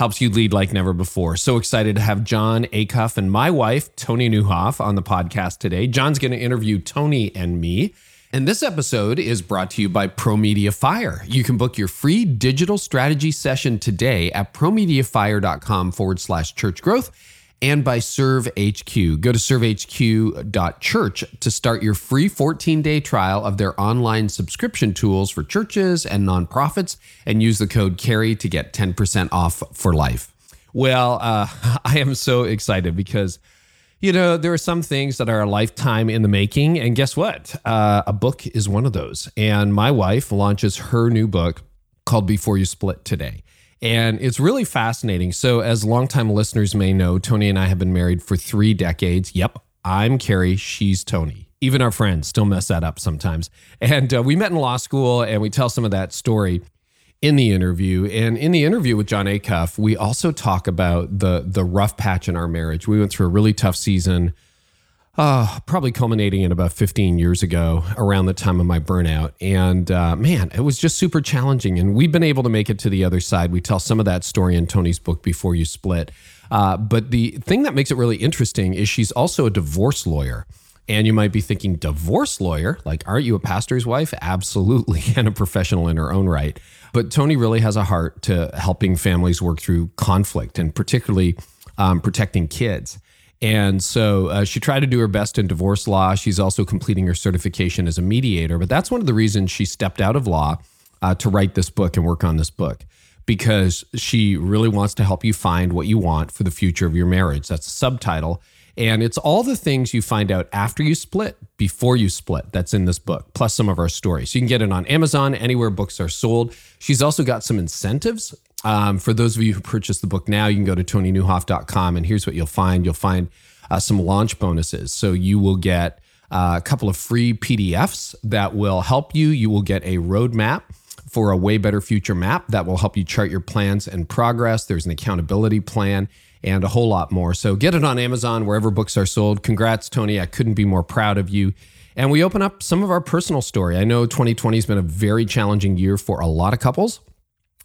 helps you lead like never before. So excited to have Jon Acuff and my wife, Toni Nieuwhof, on the podcast today. Jon's going to interview Toni and me. And this episode is brought to you by ProMedia Fire. You can book your free digital strategy session today at promediafire.com forward slash church growth and by ServeHQ. Go to servehq.church to start your free 14 day trial of their online subscription tools for churches and nonprofits and use the code CAREY to get 10% off for life. Well, uh, I am so excited because. You know, there are some things that are a lifetime in the making. And guess what? Uh, a book is one of those. And my wife launches her new book called Before You Split today. And it's really fascinating. So, as longtime listeners may know, Toni and I have been married for three decades. Yep, I'm Carey, she's Toni. Even our friends still mess that up sometimes. And uh, we met in law school and we tell some of that story in the interview. And in the interview with Jon Acuff, we also talk about the the rough patch in our marriage. We went through a really tough season uh, probably culminating in about 15 years ago around the time of my burnout. And uh, man, it was just super challenging. And we've been able to make it to the other side. We tell some of that story in Toni's book, Before You Split. Uh, but the thing that makes it really interesting is she's also a divorce lawyer. And you might be thinking, divorce lawyer? Like, aren't you a pastor's wife? Absolutely, and a professional in her own right. But Toni really has a heart to helping families work through conflict and particularly um, protecting kids. And so uh, she tried to do her best in divorce law. She's also completing her certification as a mediator. But that's one of the reasons she stepped out of law uh, to write this book and work on this book because she really wants to help you find what you want for the future of your marriage. That's the subtitle. And it's all the things you find out after you split, before you split, that's in this book, plus some of our stories. You can get it on Amazon, anywhere books are sold. She's also got some incentives um, for those of you who purchase the book now, you can go to toninieuwhof.com and here's what you'll find. You'll find uh, some launch bonuses. So you will get uh, a couple of free PDFs that will help you. You will get a roadmap for a way better future map that will help you chart your plans and progress. There's an accountability plan and a whole lot more. So get it on Amazon, wherever books are sold. Congrats, Toni. I couldn't be more proud of you. And we open up some of our personal story. I know 2020 has been a very challenging year for a lot of couples.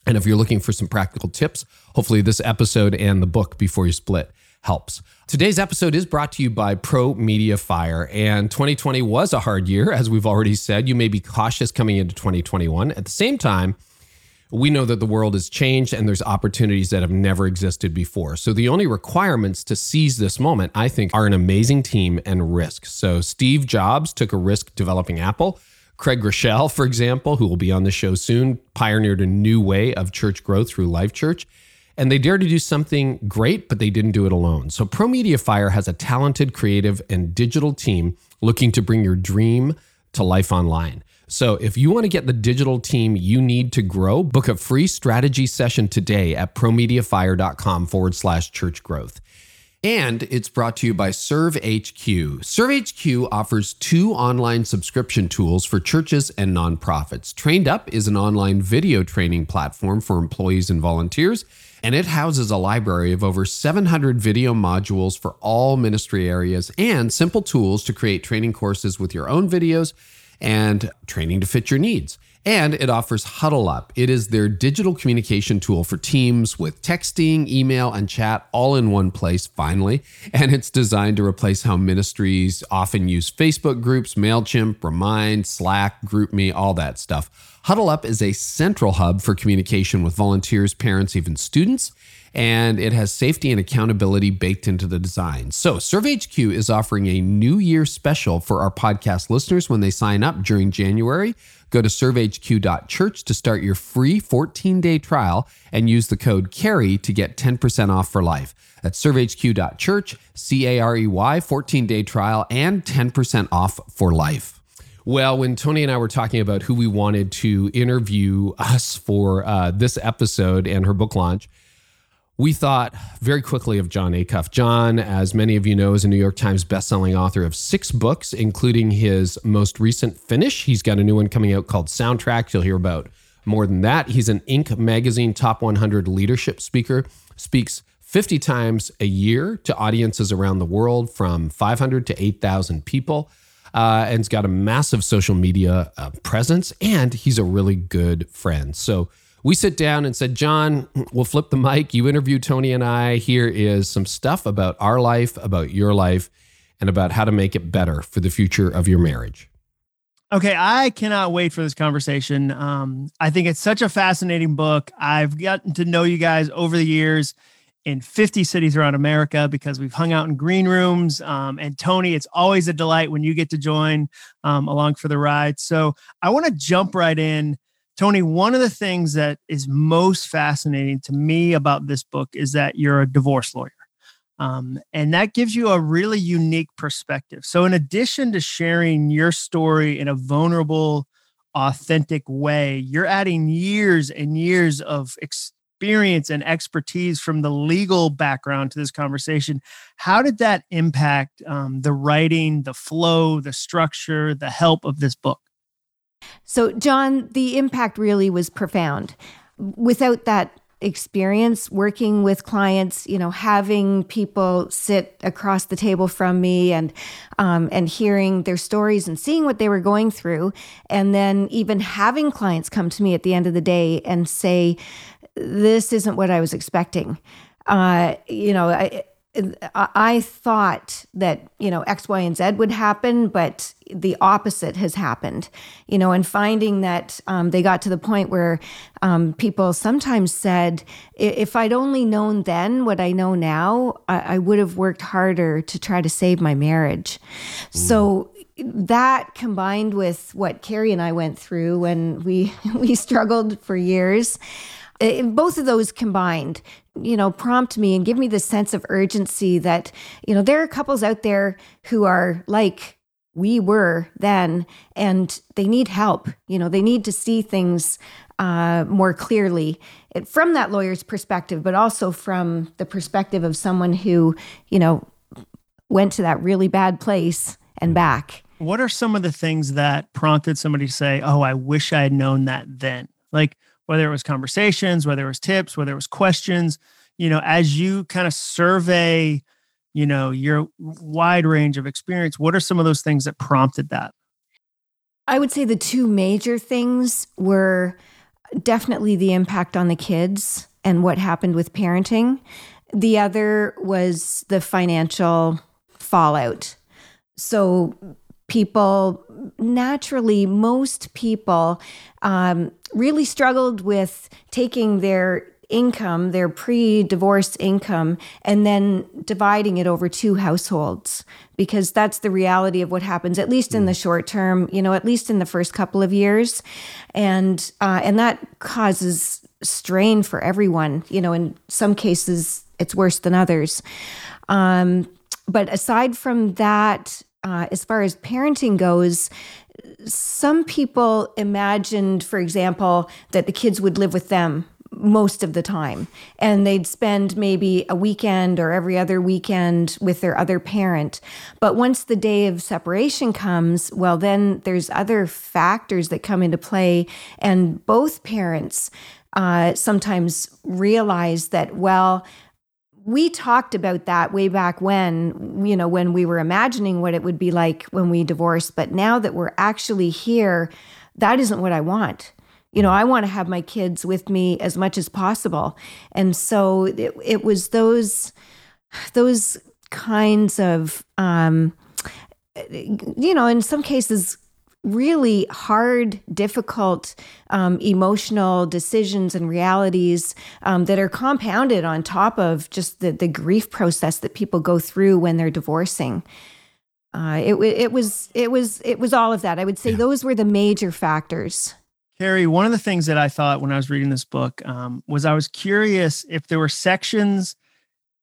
And if you're looking for some practical tips, hopefully this episode and the book Before You Split helps. Today's episode is brought to you by Pro Media Fire. And 2020 was a hard year, as we've already said. You may be cautious coming into 2021. At the same time, we know that the world has changed and there's opportunities that have never existed before. So the only requirements to seize this moment, I think, are an amazing team and risk. So Steve Jobs took a risk developing Apple. Craig Groeschel, for example, who will be on the show soon, pioneered a new way of church growth through Life Church. And they dared to do something great, but they didn't do it alone. So ProMedia Fire has a talented, creative, and digital team looking to bring your dream to life online. So if you want to get the digital team you need to grow, book a free strategy session today at promediafire.com forward slash church growth. And it's brought to you by ServeHQ. ServeHQ offers two online subscription tools for churches and nonprofits. Trained Up is an online video training platform for employees and volunteers, and it houses a library of over 700 video modules for all ministry areas and simple tools to create training courses with your own videos and training to fit your needs. And it offers Huddle Up. It is their digital communication tool for teams with texting, email, and chat all in one place, finally. And it's designed to replace how ministries often use Facebook groups, MailChimp, Remind, Slack, GroupMe, all that stuff. Huddle Up is a central hub for communication with volunteers, parents, even students and it has safety and accountability baked into the design. So, ServeHQ is offering a New Year special for our podcast listeners when they sign up during January. Go to servehq.church to start your free 14 day trial and use the code CAREY to get 10% off for life. That's servehq.church, C A R E Y, 14 day trial, and 10% off for life. Well, when Toni and I were talking about who we wanted to interview us for uh, this episode and her book launch, we thought very quickly of Jon Acuff. Jon, as many of you know, is a New York Times bestselling author of six books, including his most recent finish. He's got a new one coming out called Soundtrack. You'll hear about more than that. He's an Inc. magazine top 100 leadership speaker, speaks 50 times a year to audiences around the world from 500 to 8,000 people. Uh, and he's got a massive social media uh, presence, and he's a really good friend. So we sit down and said, Jon, we'll flip the mic. You interview Toni and I. Here is some stuff about our life, about your life, and about how to make it better for the future of your marriage. Okay, I cannot wait for this conversation. Um, I think it's such a fascinating book. I've gotten to know you guys over the years in 50 cities around America because we've hung out in green rooms. Um, and Toni, it's always a delight when you get to join um, along for the ride. So I want to jump right in Toni, one of the things that is most fascinating to me about this book is that you're a divorce lawyer. Um, and that gives you a really unique perspective. So, in addition to sharing your story in a vulnerable, authentic way, you're adding years and years of experience and expertise from the legal background to this conversation. How did that impact um, the writing, the flow, the structure, the help of this book? So, Jon, the impact really was profound. Without that experience working with clients, you know, having people sit across the table from me and um, and hearing their stories and seeing what they were going through, and then even having clients come to me at the end of the day and say, "This isn't what I was expecting." Uh, you know, I, I thought that, you know, X, Y, and Z would happen, but the opposite has happened, you know, and finding that um, they got to the point where um, people sometimes said, if I'd only known then what I know now, I, I would have worked harder to try to save my marriage. Mm. So that combined with what Carey and I went through when we, we struggled for years, both of those combined you know, prompt me and give me the sense of urgency that, you know, there are couples out there who are like we were then and they need help. You know, they need to see things uh, more clearly from that lawyer's perspective, but also from the perspective of someone who, you know, went to that really bad place and back. What are some of the things that prompted somebody to say, Oh, I wish I had known that then? Like, whether it was conversations, whether it was tips, whether it was questions, you know, as you kind of survey, you know, your wide range of experience, what are some of those things that prompted that? I would say the two major things were definitely the impact on the kids and what happened with parenting. The other was the financial fallout. So, people naturally, most people um, really struggled with taking their income, their pre divorce income, and then dividing it over two households because that's the reality of what happens, at least in the mm. short term, you know, at least in the first couple of years. And, uh, and that causes strain for everyone. You know, in some cases, it's worse than others. Um, but aside from that, uh, as far as parenting goes, some people imagined, for example, that the kids would live with them most of the time and they'd spend maybe a weekend or every other weekend with their other parent. But once the day of separation comes well then there's other factors that come into play and both parents uh, sometimes realize that well we talked about that way back when, you know, when we were imagining what it would be like when we divorced. But now that we're actually here, that isn't what I want. You know, I want to have my kids with me as much as possible. And so it, it was those, those kinds of, um, you know, in some cases, really hard, difficult, um, emotional decisions and realities um, that are compounded on top of just the, the grief process that people go through when they're divorcing. Uh, it, it was it was it was all of that. I would say yeah. those were the major factors. Carey, one of the things that I thought when I was reading this book um, was I was curious if there were sections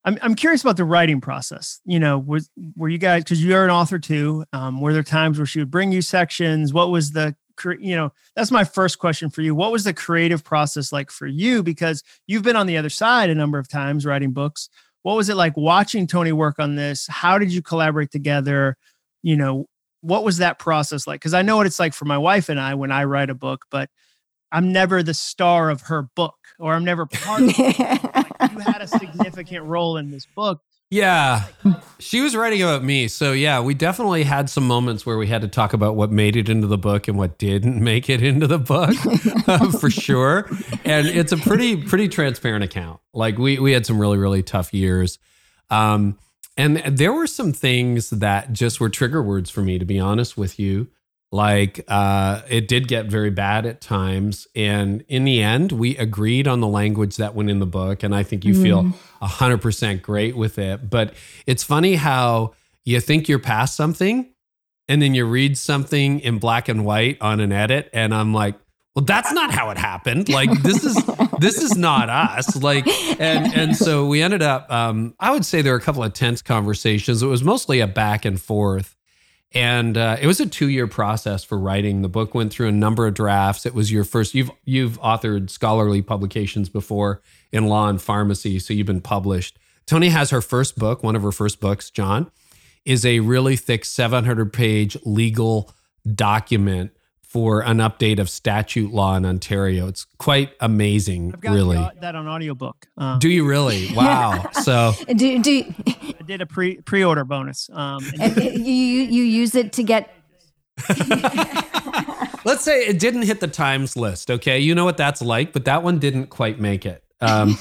I'm I'm curious about the writing process. You know, was were you guys because you're an author too? Um, were there times where she would bring you sections? What was the you know, that's my first question for you. What was the creative process like for you? Because you've been on the other side a number of times writing books. What was it like watching Toni work on this? How did you collaborate together? You know, what was that process like? Because I know what it's like for my wife and I when I write a book, but I'm never the star of her book or I'm never part of it. like you had a significant role in this book. Yeah. She was writing about me. So, yeah, we definitely had some moments where we had to talk about what made it into the book and what didn't make it into the book for sure. And it's a pretty, pretty transparent account. Like, we, we had some really, really tough years. Um, and there were some things that just were trigger words for me, to be honest with you. Like uh, it did get very bad at times. And in the end, we agreed on the language that went in the book. And I think you mm. feel 100% great with it. But it's funny how you think you're past something and then you read something in black and white on an edit. And I'm like, well that's not how it happened like this is this is not us like and and so we ended up um i would say there were a couple of tense conversations it was mostly a back and forth and uh, it was a two-year process for writing. The book went through a number of drafts. It was your first you've you've authored scholarly publications before in law and pharmacy so you've been published. Toni has her first book one of her first books Jon is a really thick 700 page legal document for an update of statute law in Ontario. It's quite amazing, really. The, that on audiobook. Um, do you really? Wow. so do, do I did a pre pre order bonus. Um, and you you use it to get. Let's say it didn't hit the Times list. Okay, you know what that's like, but that one didn't quite make it. Um,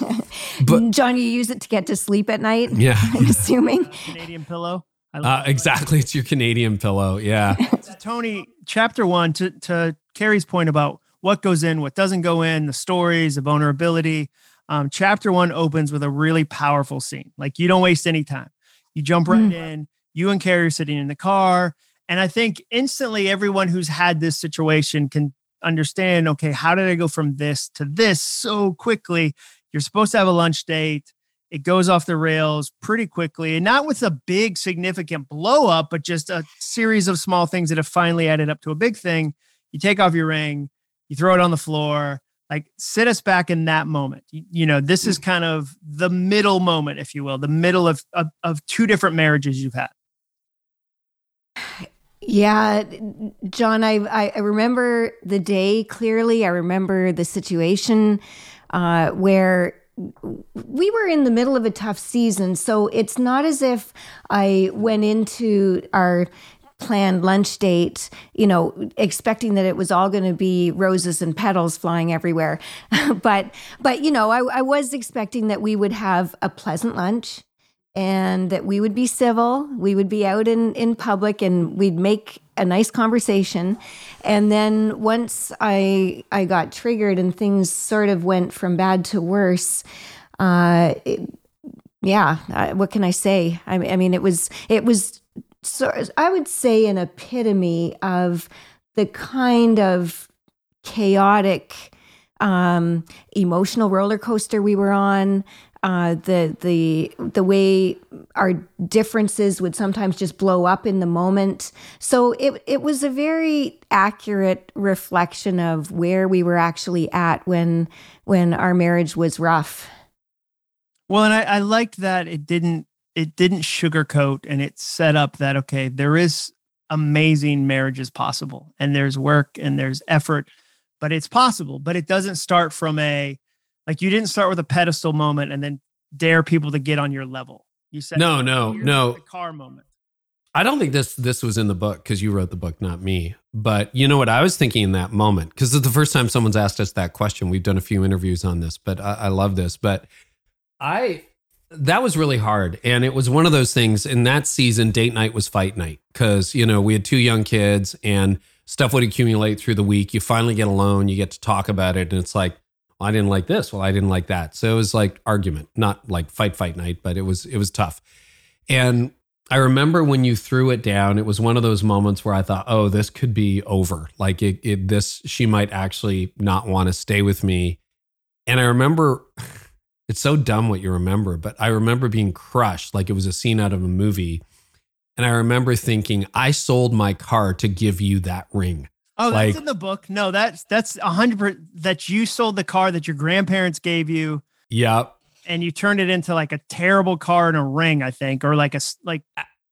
but Jon, you use it to get to sleep at night. Yeah, I'm assuming Canadian pillow. Uh, exactly, it's your Canadian pillow. Yeah, Toni. Chapter one to to Carey's point about what goes in, what doesn't go in, the stories, the vulnerability. Um, chapter one opens with a really powerful scene. Like you don't waste any time. You jump right mm. in. You and Carey are sitting in the car, and I think instantly everyone who's had this situation can understand. Okay, how did I go from this to this so quickly? You're supposed to have a lunch date it goes off the rails pretty quickly and not with a big significant blow up but just a series of small things that have finally added up to a big thing. You take off your ring you throw it on the floor like sit us back in that moment. You, you know this is kind of the middle moment if you will the middle of, of, of two different marriages you've had. Yeah, Jon, I, I remember the day clearly. I remember the situation uh, where we were in the middle of a tough season. So it's not as if I went into our planned lunch date, you know, expecting that it was all going to be roses and petals flying everywhere. but, but, you know, I, I was expecting that we would have a pleasant lunch and that we would be civil. We would be out in in public and we'd make a nice conversation. And then once i i got triggered and things sort of went from bad to worse uh it, yeah uh, what can i say? I, I mean it was it was so i would say an epitome of the kind of chaotic um, emotional roller coaster we were on uh, the the the way our differences would sometimes just blow up in the moment. So it it was a very accurate reflection of where we were actually at when when our marriage was rough. Well, and I, I liked that it didn't it didn't sugarcoat and it set up that okay, there is amazing marriages possible and there's work and there's effort, but it's possible. But it doesn't start from a like you didn't start with a pedestal moment and then dare people to get on your level. You said no, no, no. The car moment. I don't think this this was in the book because you wrote the book, not me. But you know what I was thinking in that moment because it's the first time someone's asked us that question. We've done a few interviews on this, but I, I love this. But I that was really hard, and it was one of those things. In that season, date night was fight night because you know we had two young kids and stuff would accumulate through the week. You finally get alone, you get to talk about it, and it's like I didn't like this. Well, I didn't like that. So it was like argument, not like fight, fight night, but it was it was tough. And I remember when you threw it down, it was one of those moments where I thought, oh, this could be over. Like it, it this, she might actually not want to stay with me. And I remember, it's so dumb what you remember, but I remember being crushed, like it was a scene out of a movie. And I remember thinking, I sold my car to give you that ring. Oh, that's Like- in the book. No, that's that's a hundred percent that you sold the car that your grandparents gave you, Yep. and you turned it into like a terrible car and a ring, I think, or like a s- like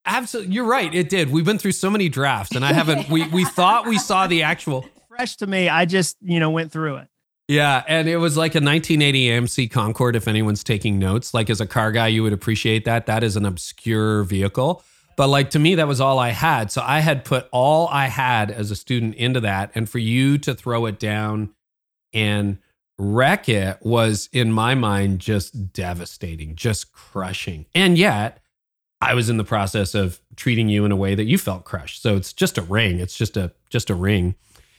Absolutely. You're right. It did. We've been through so many drafts and I haven't, we, we thought we saw the actual, fresh to me. I just you know went through it. yeah. And it was like a 1980 AMC Concord. If anyone's taking notes, like as a car guy, you would appreciate that. That is an obscure vehicle. But like to me, that was all I had. So I had put all I had as a student into that. And for you to throw it down and wreck it was, in my mind, just devastating, just crushing. And yet, I was in the process of treating you in a way that you felt crushed. So it's just a ring. It's just a just a ring.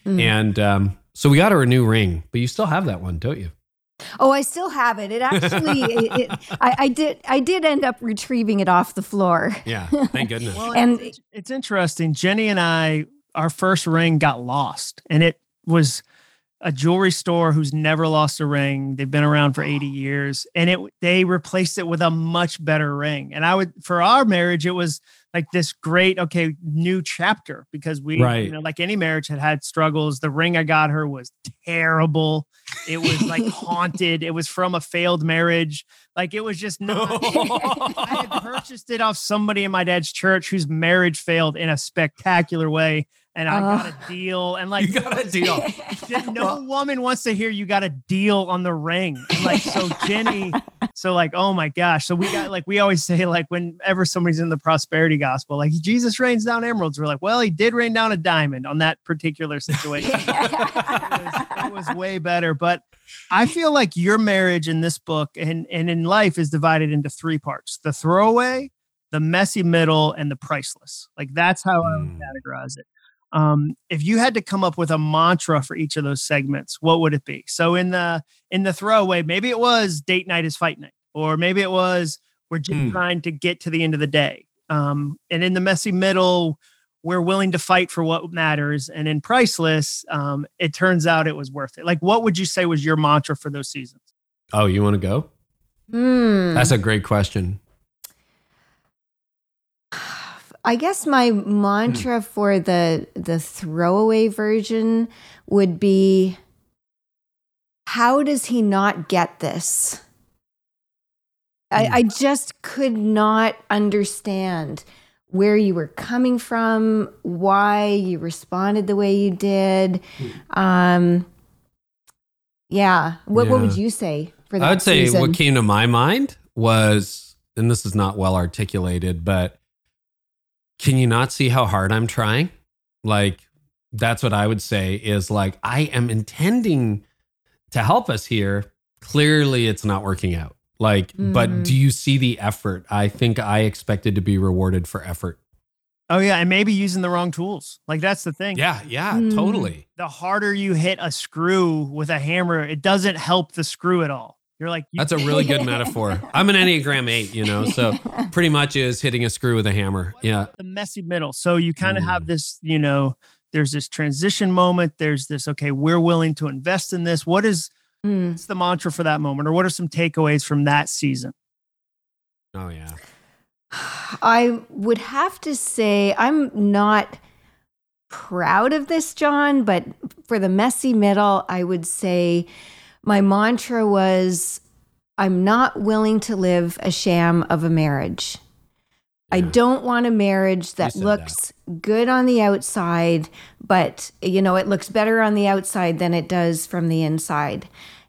Mm. And um, so we got her a new ring, but you still have that one, don't you? Oh, I still have it. It actually, it, it, I, I did, I did end up retrieving it off the floor. Yeah. Thank goodness. Well, And- it's, it's interesting. Jenny and I, our first ring got lost, and it was a jewelry store who's never lost a ring. They've been around for 80 years, and it they replaced it with a much better ring. And I would for our marriage, it was like this great okay new chapter because we Right. you know like any marriage had had struggles. The ring I got her was terrible. It was like haunted. It was from a failed marriage. Like it was just no I had purchased it off somebody in my dad's church whose marriage failed in a spectacular way. And I got a deal. And like, you got a deal. no woman wants to hear you got a deal on the ring. And like, so Jenny, so like, oh my gosh. So we got like, we always say, like, whenever somebody's in the prosperity gospel, like, Jesus rains down emeralds. We're like, well, he did rain down a diamond on that particular situation. it, was, it was way better. But I feel like your marriage in this book and, and in life is divided into three parts the throwaway, the messy middle, and the priceless. Like that's how I would Mm. categorize it. Um, if you had to come up with a mantra for each of those segments, what would it be? So in the in the throwaway, maybe it was date night is fight night, or maybe it was we're just Mm. trying to get to the end of the day. Um, and in the messy middle, we're willing to fight for what matters. And in priceless, um, it turns out it was worth it. Like, what would you say was your mantra for those seasons? Oh, you want to go? Hmm. That's a great question. I guess my hmm. mantra for the the throwaway version would be how does he not get this? I, hmm. I just could not understand where you were coming from, why you responded the way you did. Hmm. Um, yeah. What, what would you say for that I would say season? what came to my mind was, and this is not well articulated, but can you not see how hard I'm trying? Like, that's what I would say is like, I am intending to help us here. Clearly, it's not working out. Like, but Mhm. do you see the effort? I think I expected to be rewarded for effort. Oh yeah, and maybe using the wrong tools. Like that's the thing. Yeah, yeah, Mm. totally. The harder you hit a screw with a hammer, it doesn't help the screw at all. You're like, you- That's a really good metaphor. I'm an Enneagram 8, you know, so pretty much is hitting a screw with a hammer. Yeah. the messy middle. So you kind of Mm. have this, you know, there's this transition moment. There's this, okay, we're willing to invest in this. What is Hmm. what's the mantra for that moment? Or what are some takeaways from that season? Oh, yeah. I would have to say I'm not proud of this, Jon, but for the messy middle, I would say my mantra was I'm not willing to live a sham of a marriage. I don't want a marriage that looks good on the outside, but you know, it looks better on the outside than it does from the inside.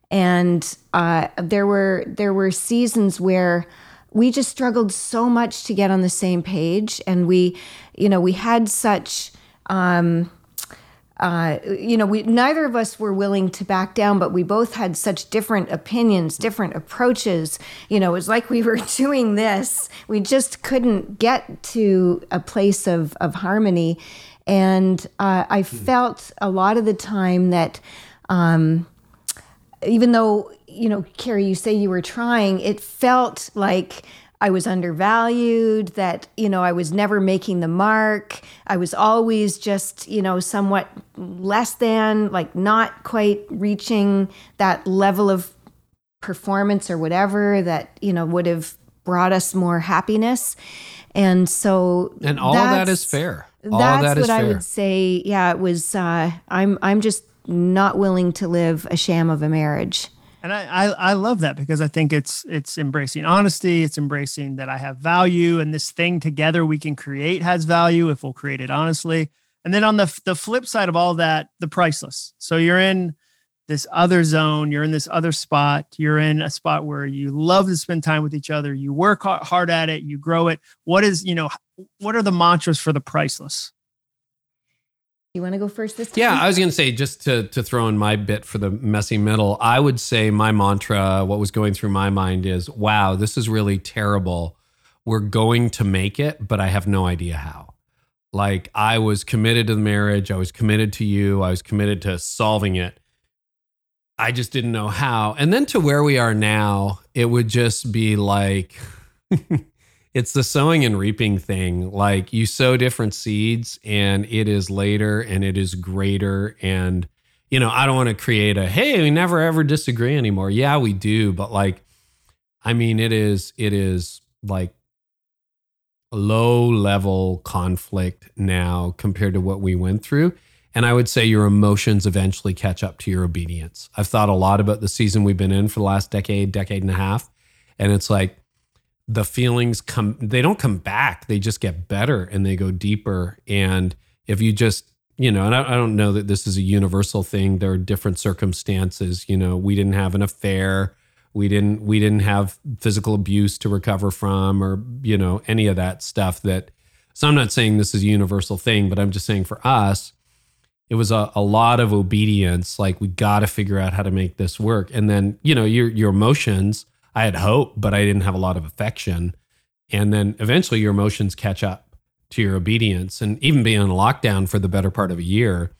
And uh, there were there were seasons where we just struggled so much to get on the same page, and we, you know, we had such. Um, uh, you know, we neither of us were willing to back down, but we both had such different opinions, different approaches. You know, it was like we were doing this. We just couldn't get to a place of of harmony, and uh, I felt a lot of the time that. Um, even though you know Carey you say you were trying it felt like i was undervalued that you know i was never making the mark i was always just you know somewhat less than like not quite reaching that level of performance or whatever that you know would have brought us more happiness. And so And all that is fair. All That's of that is what I would say. Yeah, it was. Uh, I'm. I'm just not willing to live a sham of a marriage. And I, I I love that because I think it's it's embracing honesty. It's embracing that I have value, and this thing together we can create has value if we'll create it honestly. And then on the the flip side of all that, the priceless. So you're in this other zone. You're in this other spot. You're in a spot where you love to spend time with each other. You work hard at it. You grow it. What is you know what are the mantras for the priceless? You want to go first this time? Yeah, I was going to say just to to throw in my bit for the messy middle. I would say my mantra, what was going through my mind is, "Wow, this is really terrible. We're going to make it, but I have no idea how." Like I was committed to the marriage, I was committed to you, I was committed to solving it. I just didn't know how. And then to where we are now, it would just be like it's the sowing and reaping thing. Like you sow different seeds and it is later and it is greater. And, you know, I don't want to create a, hey, we never ever disagree anymore. Yeah, we do. But like, I mean, it is, it is like low level conflict now compared to what we went through. And I would say your emotions eventually catch up to your obedience. I've thought a lot about the season we've been in for the last decade, decade and a half. And it's like, the feelings come they don't come back they just get better and they go deeper. And if you just you know and I, I don't know that this is a universal thing. There are different circumstances you know we didn't have an affair. We didn't we didn't have physical abuse to recover from or you know any of that stuff that so i'm not saying this is a universal thing but i'm just saying for us it was a, a lot of obedience. Like we got to figure out how to make this work. And then you know your your emotions I had hope, but I didn't have a lot of affection. And then eventually your emotions catch up to your obedience. And even being in lockdown for the better part of a year,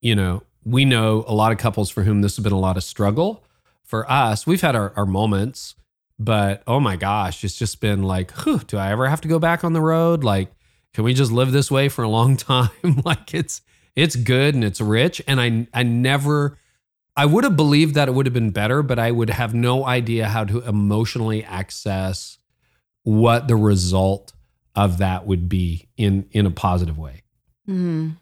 you know, we know a lot of couples for whom this has been a lot of struggle. For us, we've had our, our moments, but oh my gosh, it's just been like, whew, do I ever have to go back on the road? Like, can we just live this way for a long time? like it's it's good and it's rich. And I I never I would have believed that it would have been better, but I would have no idea how to emotionally access what the result of that would be in in a positive way. Mm,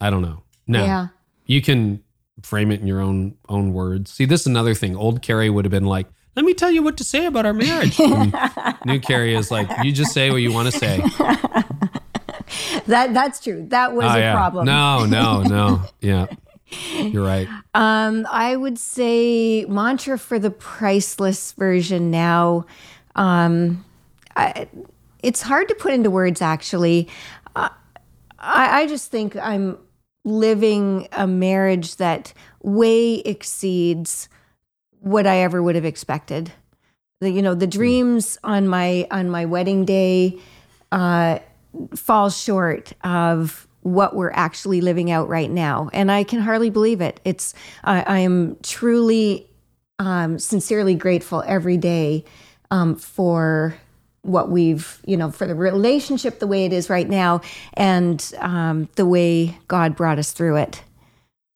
I don't know. Now Yeah. you can frame it in your own own words. See, this is another thing. Old Carey would have been like, "Let me tell you what to say about our marriage." New Carey is like, "You just say what you want to say." That that's true. That was Oh, a yeah. problem. No, no, no. Yeah, you're right. Um, I would say mantra for the priceless version now. Um, I, it's hard to put into words, actually. Uh, I, I just think I'm living a marriage that way exceeds what I ever would have expected. The, you know, the dreams on my on my wedding day uh, fall short of what we're actually living out right now, and I can hardly believe it. It's I, I am truly, um, sincerely grateful every day um, for what we've you know for the relationship the way it is right now, and um, the way God brought us through it.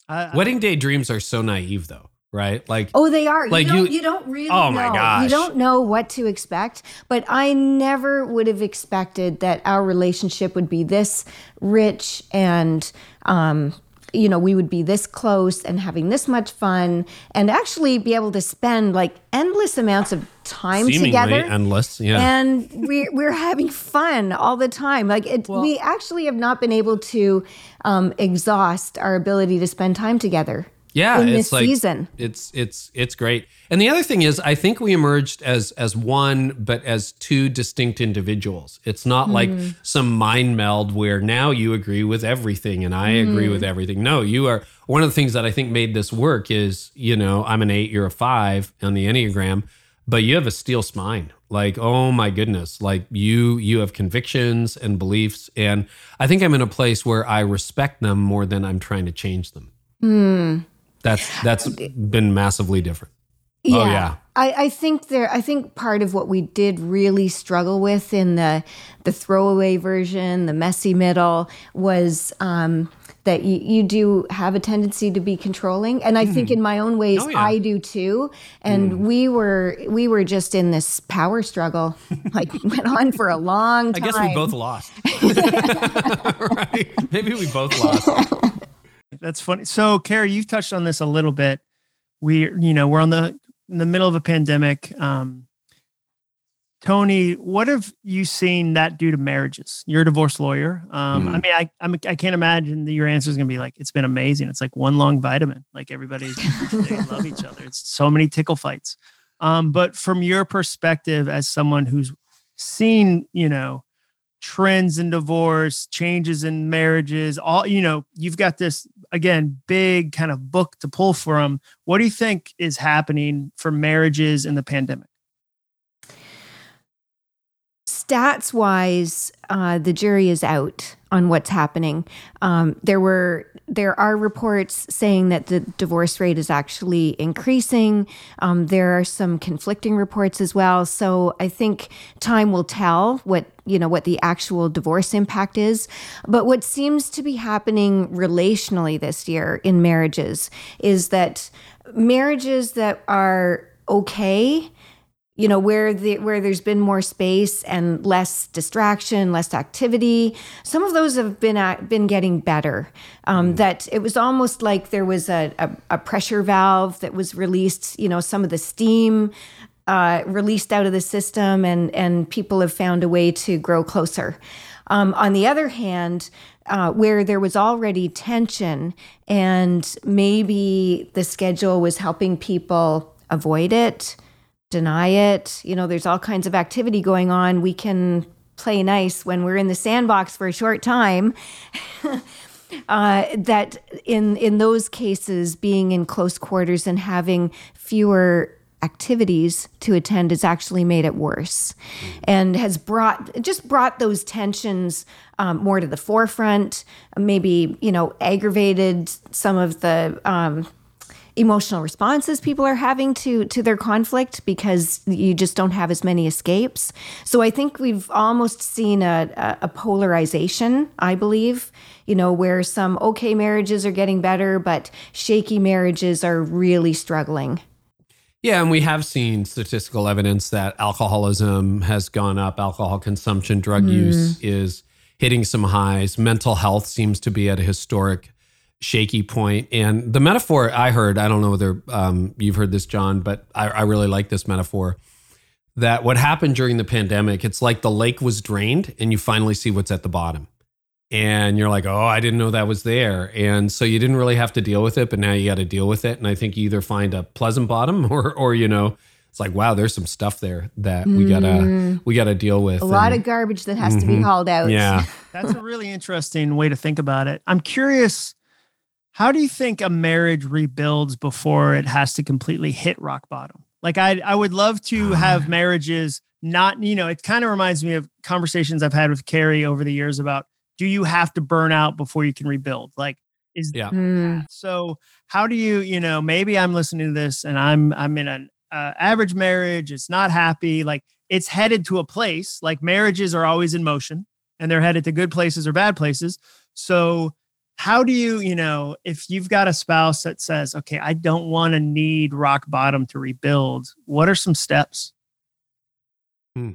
I, Wedding day dreams are so naive, though, right? Like, Oh, they are. Like you, don't, you- you, don't really Oh, my know. gosh. You don't know what to expect. But I never would have expected that our relationship would be this rich and, um, you know, we would be this close and having this much fun and actually be able to spend like endless amounts of time seemingly together. endless. Yeah. And we're we're having fun all the time. Like it, we actually have not been able to um, exhaust our ability to spend time together. Yeah it's like season. it's it's it's great and the other thing is i think we emerged as as one but as two distinct individuals it's not like Hmm. some mind meld where now you agree with everything and i agree Hmm. with everything no you are one of the things that i think made this work is you know i'm an eight you're a five on the enneagram but you have a steel spine like oh my goodness like you you have convictions and beliefs and i think i'm in a place where i respect them more than i'm trying to change them Hmm. That's that's been massively different. Yeah. Oh, yeah. I, I think there I think part of what we did really struggle with in the the throwaway version, the messy middle, was um, that you, you do have a tendency to be controlling. And I think in my own ways Oh, yeah. I do too. And we were we were just in this power struggle. like went on for a long time I guess we both lost. right? Maybe we both lost. That's funny. So, Carey, you've touched on this a little bit. We, you know, we're on the in the middle of a pandemic. Um, Toni, what have you seen that do to marriages? You're a divorce lawyer. Um, I mean, I I'm, I can't imagine that your answer is going to be like it's been amazing. It's like one long vitamin. Like everybody's they love each other. It's so many tickle fights. Um, but from your perspective, as someone who's seen, you know, trends in divorce, changes in marriages, all you know, you've got this again big kind of book to pull from. What do you think is happening for marriages in the pandemic? stats wise, uh, the jury is out on what's happening. Um, there were there are reports saying that the divorce rate is actually increasing. Um, there are some conflicting reports as well. So I think time will tell what you know what the actual divorce impact is. But what seems to be happening relationally this year in marriages is that marriages that are okay you know where the where there's been more space and less distraction less activity. Some of those have been at, been getting better. Um, that it was almost like there was a, a, a pressure valve that was released you know some of the steam uh, released out of the system and and people have found a way to grow closer. Um, on the other hand uh, where there was already tension and maybe the schedule was helping people avoid it deny it. You know, there's all kinds of activity going on. We can play nice when we're in the sandbox for a short time. uh, that in in those cases, being in close quarters and having fewer activities to attend has actually made it worse and has brought just brought those tensions um, more to the forefront maybe you know aggravated some of the um, emotional responses people are having to to their conflict because you just don't have as many escapes. So I think we've almost seen a, a, a polarization. I believe, you know, where some okay marriages are getting better, but shaky marriages are really struggling. Yeah, and we have seen statistical evidence that alcoholism has gone up, alcohol consumption, drug mm. use is hitting some highs. Mental health seems to be at a historic shaky point. And the metaphor I heard, I don't know whether um, you've heard this, Jon, but I, I really like this metaphor that what happened during the pandemic, it's like the lake was drained and you finally see what's at the bottom. And you're like, oh, I didn't know that was there. And so you didn't really have to deal with it, but now you got to deal with it. And I think you either find a pleasant bottom or, or, you know, it's like, wow, there's some stuff there that we gotta, we gotta deal with. A lot of garbage that has to be hauled out. yeah. That's a really interesting way to think about it. I'm curious, how do you think a marriage rebuilds before it has to completely hit rock bottom? Like I I would love to have marriages not, you know, it kind of reminds me of conversations I've had with Carey over the years about do you have to burn out before you can rebuild? Like is Yeah. Mm. so how do you, you know, maybe I'm listening to this and I'm I'm in an uh, average marriage, it's not happy, like it's headed to a place. Like marriages are always in motion and they're headed to good places or bad places. So how do you, you know, if you've got a spouse that says, "Okay, I don't want to need rock bottom to rebuild," what are some steps? Hmm.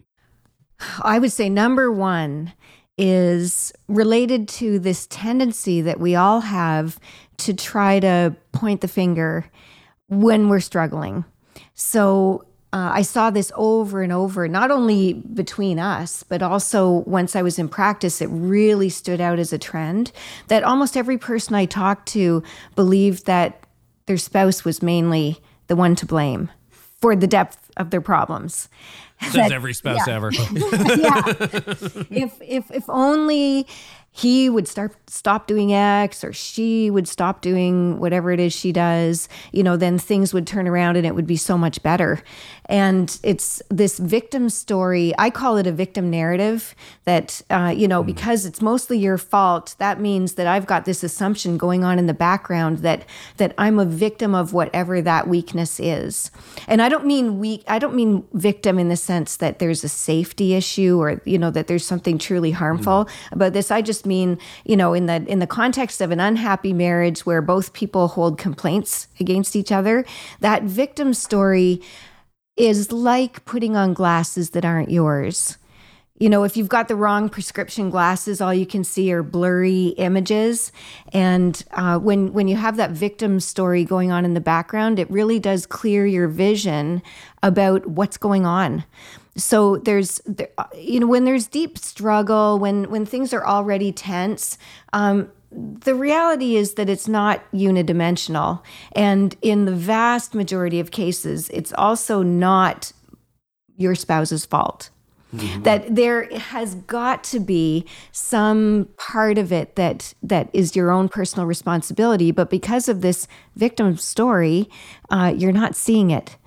I would say number one is related to this tendency that we all have to try to point the finger when we're struggling. So uh, I saw this over and over, not only between us, but also once I was in practice, it really stood out as a trend that almost every person I talked to believed that their spouse was mainly the one to blame for the depth of their problems. Says every spouse ever. yeah. if if if only he would start stop doing X or she would stop doing whatever it is she does, you know, then things would turn around and it would be so much better. And it's this victim story. I call it a victim narrative that, uh, you know, mm. because it's mostly your fault. That means that I've got this assumption going on in the background that that I'm a victim of whatever that weakness is. And I don't mean weak. I don't mean victim in the sense that there's a safety issue or you know that there's something truly harmful mm. about this. I just mean, you know, in the in the context of an unhappy marriage where both people hold complaints against each other, that victim story is like putting on glasses that aren't yours. You know, if you've got the wrong prescription glasses, all you can see are blurry images. And uh, when when you have that victim story going on in the background, it really does clear your vision about what's going on so there's you know when there's deep struggle when when things are already tense um, the reality is that it's not unidimensional. And in the vast majority of cases it's also not your spouse's fault. Mm-hmm. that there has got to be some part of it that that is your own personal responsibility. But because of this victim story uh, you're not seeing it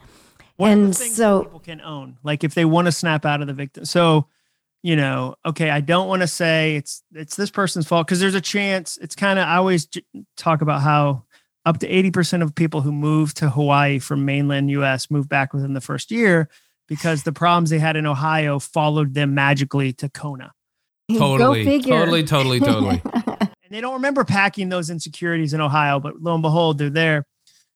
one and so people can own, like if they want to snap out of the victim. So, you know, okay, I don't want to say it's it's this person's fault because there's a chance. It's kind of I always j- talk about how up to eighty percent of people who move to Hawaii from mainland U.S. move back within the first year because the problems they had in Ohio followed them magically to Kona. Totally, totally, totally, totally. and they don't remember packing those insecurities in Ohio, but lo and behold, they're there.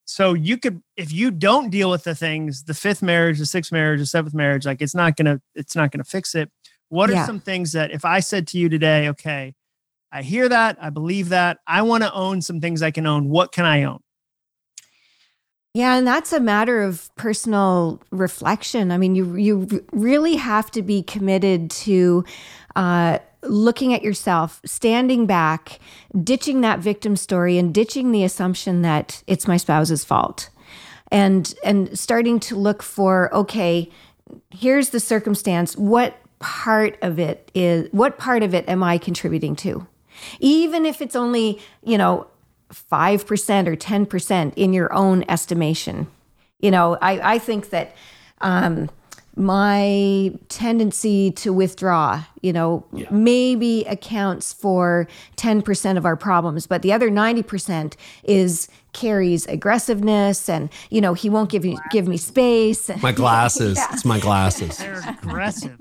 So you could, if you don't deal with the things, the fifth marriage, the sixth marriage, the seventh marriage, like it's not gonna, it's not gonna fix it. What are yeah. some things that if I said to you today, okay, I hear that, I believe that, I want to own some things I can own. What can I own? Yeah, and that's a matter of personal reflection. I mean, you you really have to be committed to uh, looking at yourself, standing back, ditching that victim story and ditching the assumption that it's my spouse's fault. And and starting to look for okay, here's the circumstance. What part of it is what part of it am I contributing to? Even if it's only, you know, 5% or 10% in your own estimation. You know, I, I think that um, my tendency to withdraw, you know, yeah. maybe accounts for 10% of our problems, but the other 90% is Carey's aggressiveness and, you know, he won't give you give me space. My glasses. yeah. It's my glasses. They're aggressive.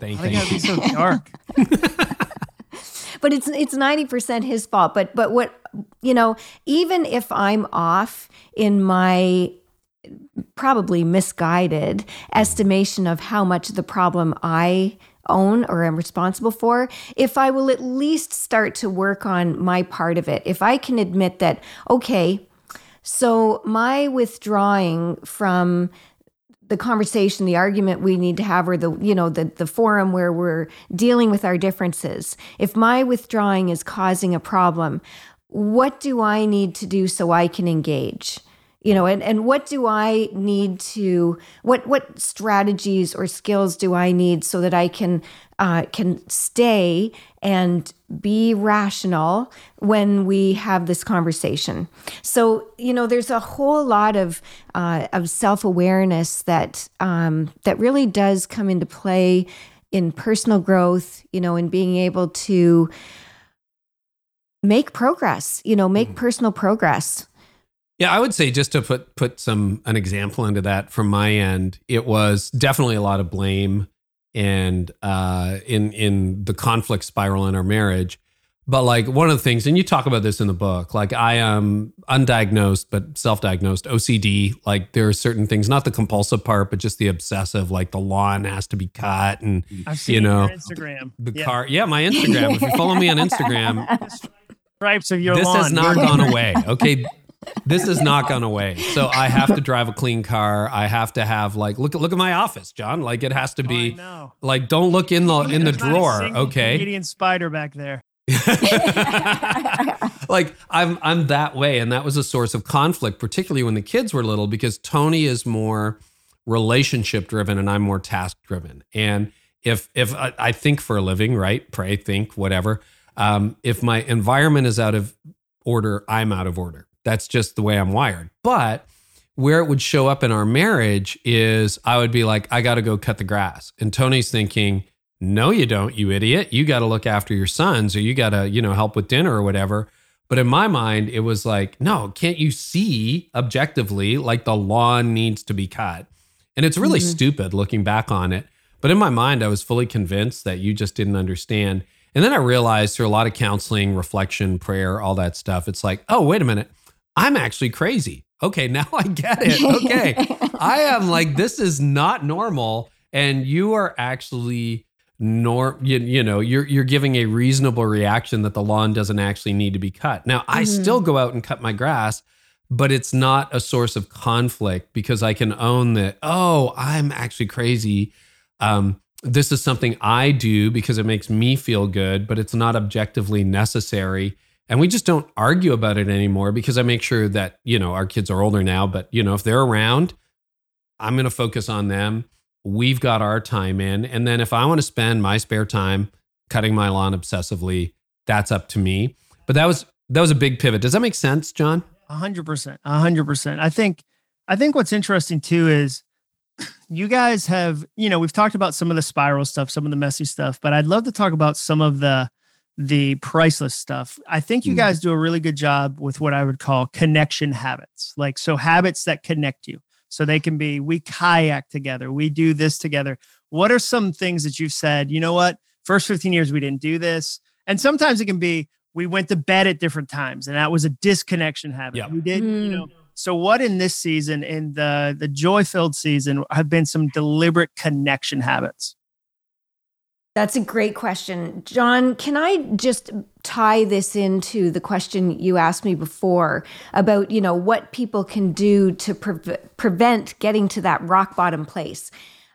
Thank, you. Be so dark. but it's it's 90% his fault. But but what you know, even if I'm off in my probably misguided estimation of how much the problem I own or am responsible for, if I will at least start to work on my part of it, if I can admit that, okay, so my withdrawing from the conversation, the argument we need to have, or the you know the the forum where we're dealing with our differences. If my withdrawing is causing a problem, what do I need to do so I can engage? You know and, and what do i need to what what strategies or skills do i need so that i can uh, can stay and be rational when we have this conversation so you know there's a whole lot of uh, of self-awareness that um, that really does come into play in personal growth you know in being able to make progress you know make mm-hmm. personal progress yeah, I would say just to put put some an example into that from my end, it was definitely a lot of blame and uh, in in the conflict spiral in our marriage. But like one of the things, and you talk about this in the book, like I am undiagnosed but self-diagnosed OCD. Like there are certain things, not the compulsive part, but just the obsessive. Like the lawn has to be cut, and you know, Instagram, the yeah. car. Yeah, my Instagram. if you follow me on Instagram, stripes of your this lawn. has not gone away. Okay, this has not gone away. So I have to drive a clean car. I have to have like look at look at my office, Jon. Like it has to be oh, like don't look in the in the drawer. okay. Canadian spider back there. like I'm I'm that way, and that was a source of conflict, particularly when the kids were little, because Toni is more relationship driven and I'm more task driven. And if if I, I think for a living, right? Pray, think, whatever um, if my environment is out of order, I'm out of order. That's just the way I'm wired. But where it would show up in our marriage is I would be like, I got to go cut the grass. And Toni's thinking, no, you don't, you idiot. You got to look after your sons or you got to, you know, help with dinner or whatever. But in my mind, it was like, no, can't you see objectively like the lawn needs to be cut? And it's really mm-hmm. stupid looking back on it. But in my mind, I was fully convinced that you just didn't understand. And then I realized through a lot of counseling, reflection, prayer, all that stuff, it's like, oh, wait a minute. I'm actually crazy. Okay, now I get it. Okay. I am like, this is not normal. And you are actually nor you, you know you're you're giving a reasonable reaction that the lawn doesn't actually need to be cut. Now I mm-hmm. still go out and cut my grass, but it's not a source of conflict because I can own that. Oh, I'm actually crazy. Um, this is something I do because it makes me feel good, but it's not objectively necessary. And we just don't argue about it anymore because I make sure that you know our kids are older now, but you know if they're around, I'm going to focus on them we've got our time in. And then if I want to spend my spare time cutting my lawn obsessively, that's up to me. But that was that was a big pivot. Does that make sense, Jon? A hundred percent. A hundred percent. I think I think what's interesting too is you guys have, you know, we've talked about some of the spiral stuff, some of the messy stuff, but I'd love to talk about some of the the priceless stuff. I think you mm. guys do a really good job with what I would call connection habits. Like so habits that connect you. So they can be, we kayak together, we do this together. What are some things that you've said, you know what, first 15 years we didn't do this? And sometimes it can be, we went to bed at different times and that was a disconnection habit. Yeah. We did, mm. you know. So what in this season, in the the joy filled season, have been some deliberate connection habits? That's a great question. Jon, can I just tie this into the question you asked me before about, you know, what people can do to pre- prevent getting to that rock bottom place?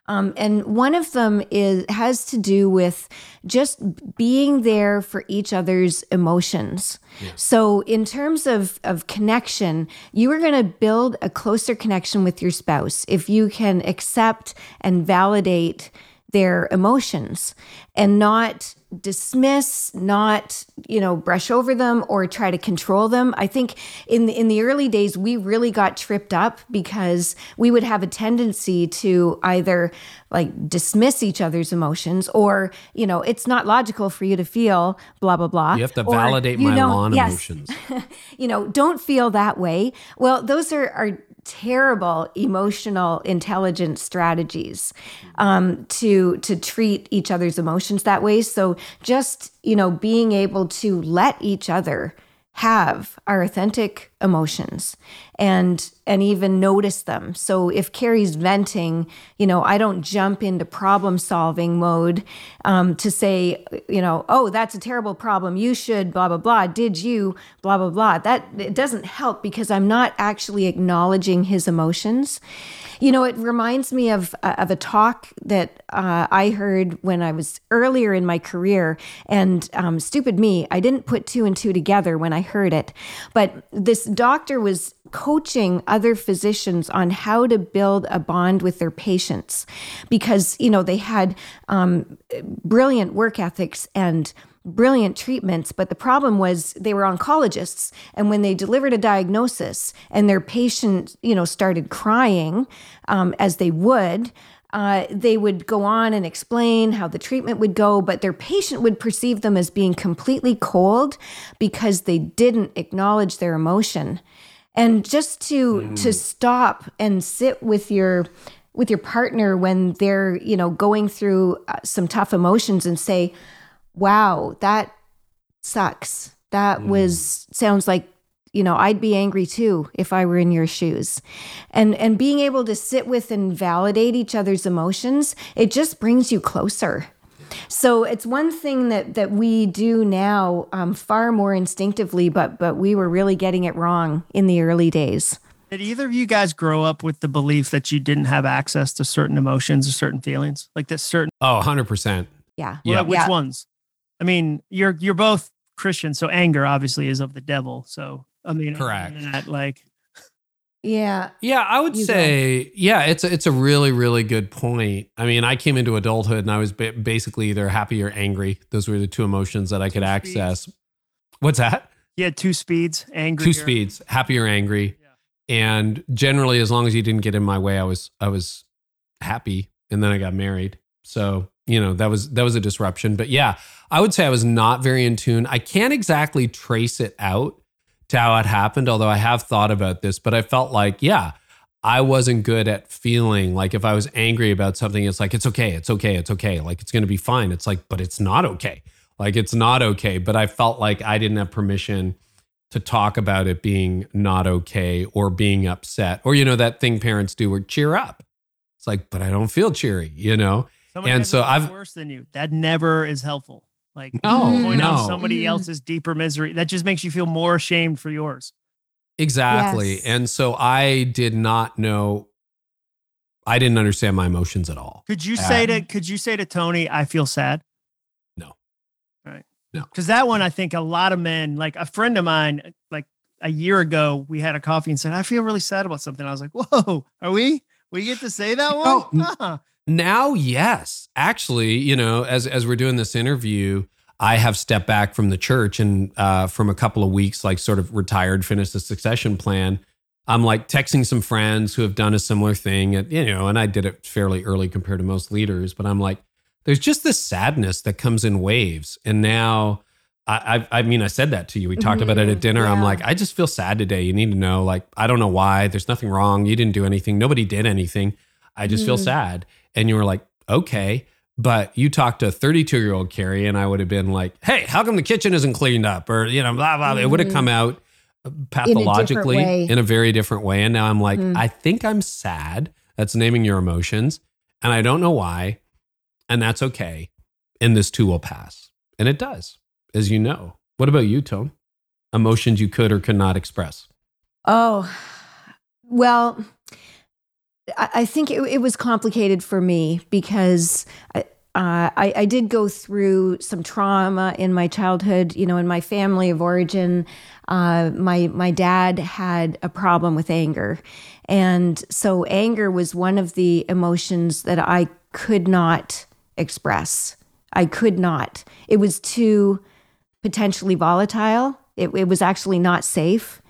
Um, and one of them is has to do with just being there for each other's emotions. Yeah. So, in terms of of connection, you are going to build a closer connection with your spouse if you can accept and validate their emotions and not dismiss not you know brush over them or try to control them. I think in the, in the early days we really got tripped up because we would have a tendency to either like dismiss each other's emotions or you know it's not logical for you to feel blah blah blah. You have to validate my lawn yes, emotions. You know don't feel that way. Well those are are terrible emotional intelligence strategies um, to to treat each other's emotions that way. So just you know being able to let each other have our authentic emotions and and even notice them. So if Carey's venting, you know, I don't jump into problem solving mode um, to say, you know, oh, that's a terrible problem. You should blah blah blah. Did you blah blah blah? That it doesn't help because I'm not actually acknowledging his emotions. You know, it reminds me of uh, of a talk that uh, I heard when I was earlier in my career, and um, stupid me, I didn't put two and two together when I heard it. But this doctor was coaching other physicians on how to build a bond with their patients because you know they had um, brilliant work ethics and brilliant treatments, but the problem was they were oncologists. And when they delivered a diagnosis and their patient, you know, started crying um, as they would, uh, they would go on and explain how the treatment would go, but their patient would perceive them as being completely cold because they didn't acknowledge their emotion. And just to mm. to stop and sit with your with your partner when they're you know going through uh, some tough emotions and say, wow, that sucks. That mm. was sounds like you know i'd be angry too if i were in your shoes. And and being able to sit with and validate each other's emotions it just brings you closer. So it's one thing that that we do now um, far more instinctively but but we were really getting it wrong in the early days. Did either of you guys grow up with the belief that you didn't have access to certain emotions or certain feelings? Like that certain oh 100% yeah. Yeah which yeah. ones? I mean, you're you're both Christian, so anger obviously is of the devil. So I mean, correct. That, like, Yeah. Yeah, I would You say, yeah, it's a, it's a really really good point. I mean, I came into adulthood and I was ba- basically either happy or angry. Those were the two emotions that I could Two access. What's that? He had two speeds, angry. Two speeds, happy or angry. Yeah. And generally, as long as you didn't get in my way, I was I was happy. And then I got married, so you know that was that was a disruption. But yeah, I would say I was not very in tune. I can't exactly trace it out to how it happened, although I have thought about this. But I felt like, yeah, I wasn't good at feeling like if I was angry about something, it's like it's okay, it's okay, it's okay, like it's going to be fine. It's like, but it's not okay. Like it's not okay. But I felt like I didn't have permission to talk about it being not okay or being upset or you know that thing parents do where cheer up. It's like, but I don't feel cheery, you know. Somebody And so I've- worse than you. That never is helpful. Like No, point out somebody Mm. else's deeper misery. That just makes you feel more ashamed for yours. Exactly. Yes. And so I did not know I didn't understand my emotions at all. Could you say Uh, to could you say to Toni, I feel sad? No. Right. No. Because that one, I think a lot of men, like a friend of mine, like a year ago, we had a coffee and said, I feel really sad about something. I was like, Whoa, are we? We get to say that one? Oh, n- Huh. Now, yes. Actually, you know, as as we're doing this interview, I have stepped back from the church and uh, from a couple of weeks, like sort of retired, finished the succession plan. I'm like texting some friends who have done a similar thing, and you know, and I did it fairly early compared to most leaders. But I'm like, there's just this sadness that comes in waves, and now. I, I I mean, I said that to you. We talked about it at Mhm, dinner. I'm like, I just feel sad today. You need to know, like, I don't know why. There's nothing wrong. You didn't do anything. Nobody did anything. I just feel Mhm. sad. And you were like, okay. But you talked to 32 year old Carey, and I would have been like, hey, how come the kitchen isn't cleaned up? Or, you know, blah, blah. It would have Mhm. come out pathologically way. in a very different way. And now I'm like, Mm. I think I'm sad. That's naming your emotions. And I don't know why. And that's okay. And this too will pass. And it does, as you know. What about you, Tone? Emotions you could or could not express. Oh, well, I, think it, it was complicated for me because I, uh, I, I did go through some trauma in my childhood. You know, in my family of origin, uh, my my dad had a problem with anger, and so anger was one of the emotions that I could not express. I could not. It was too potentially volatile. It, it was actually not safe.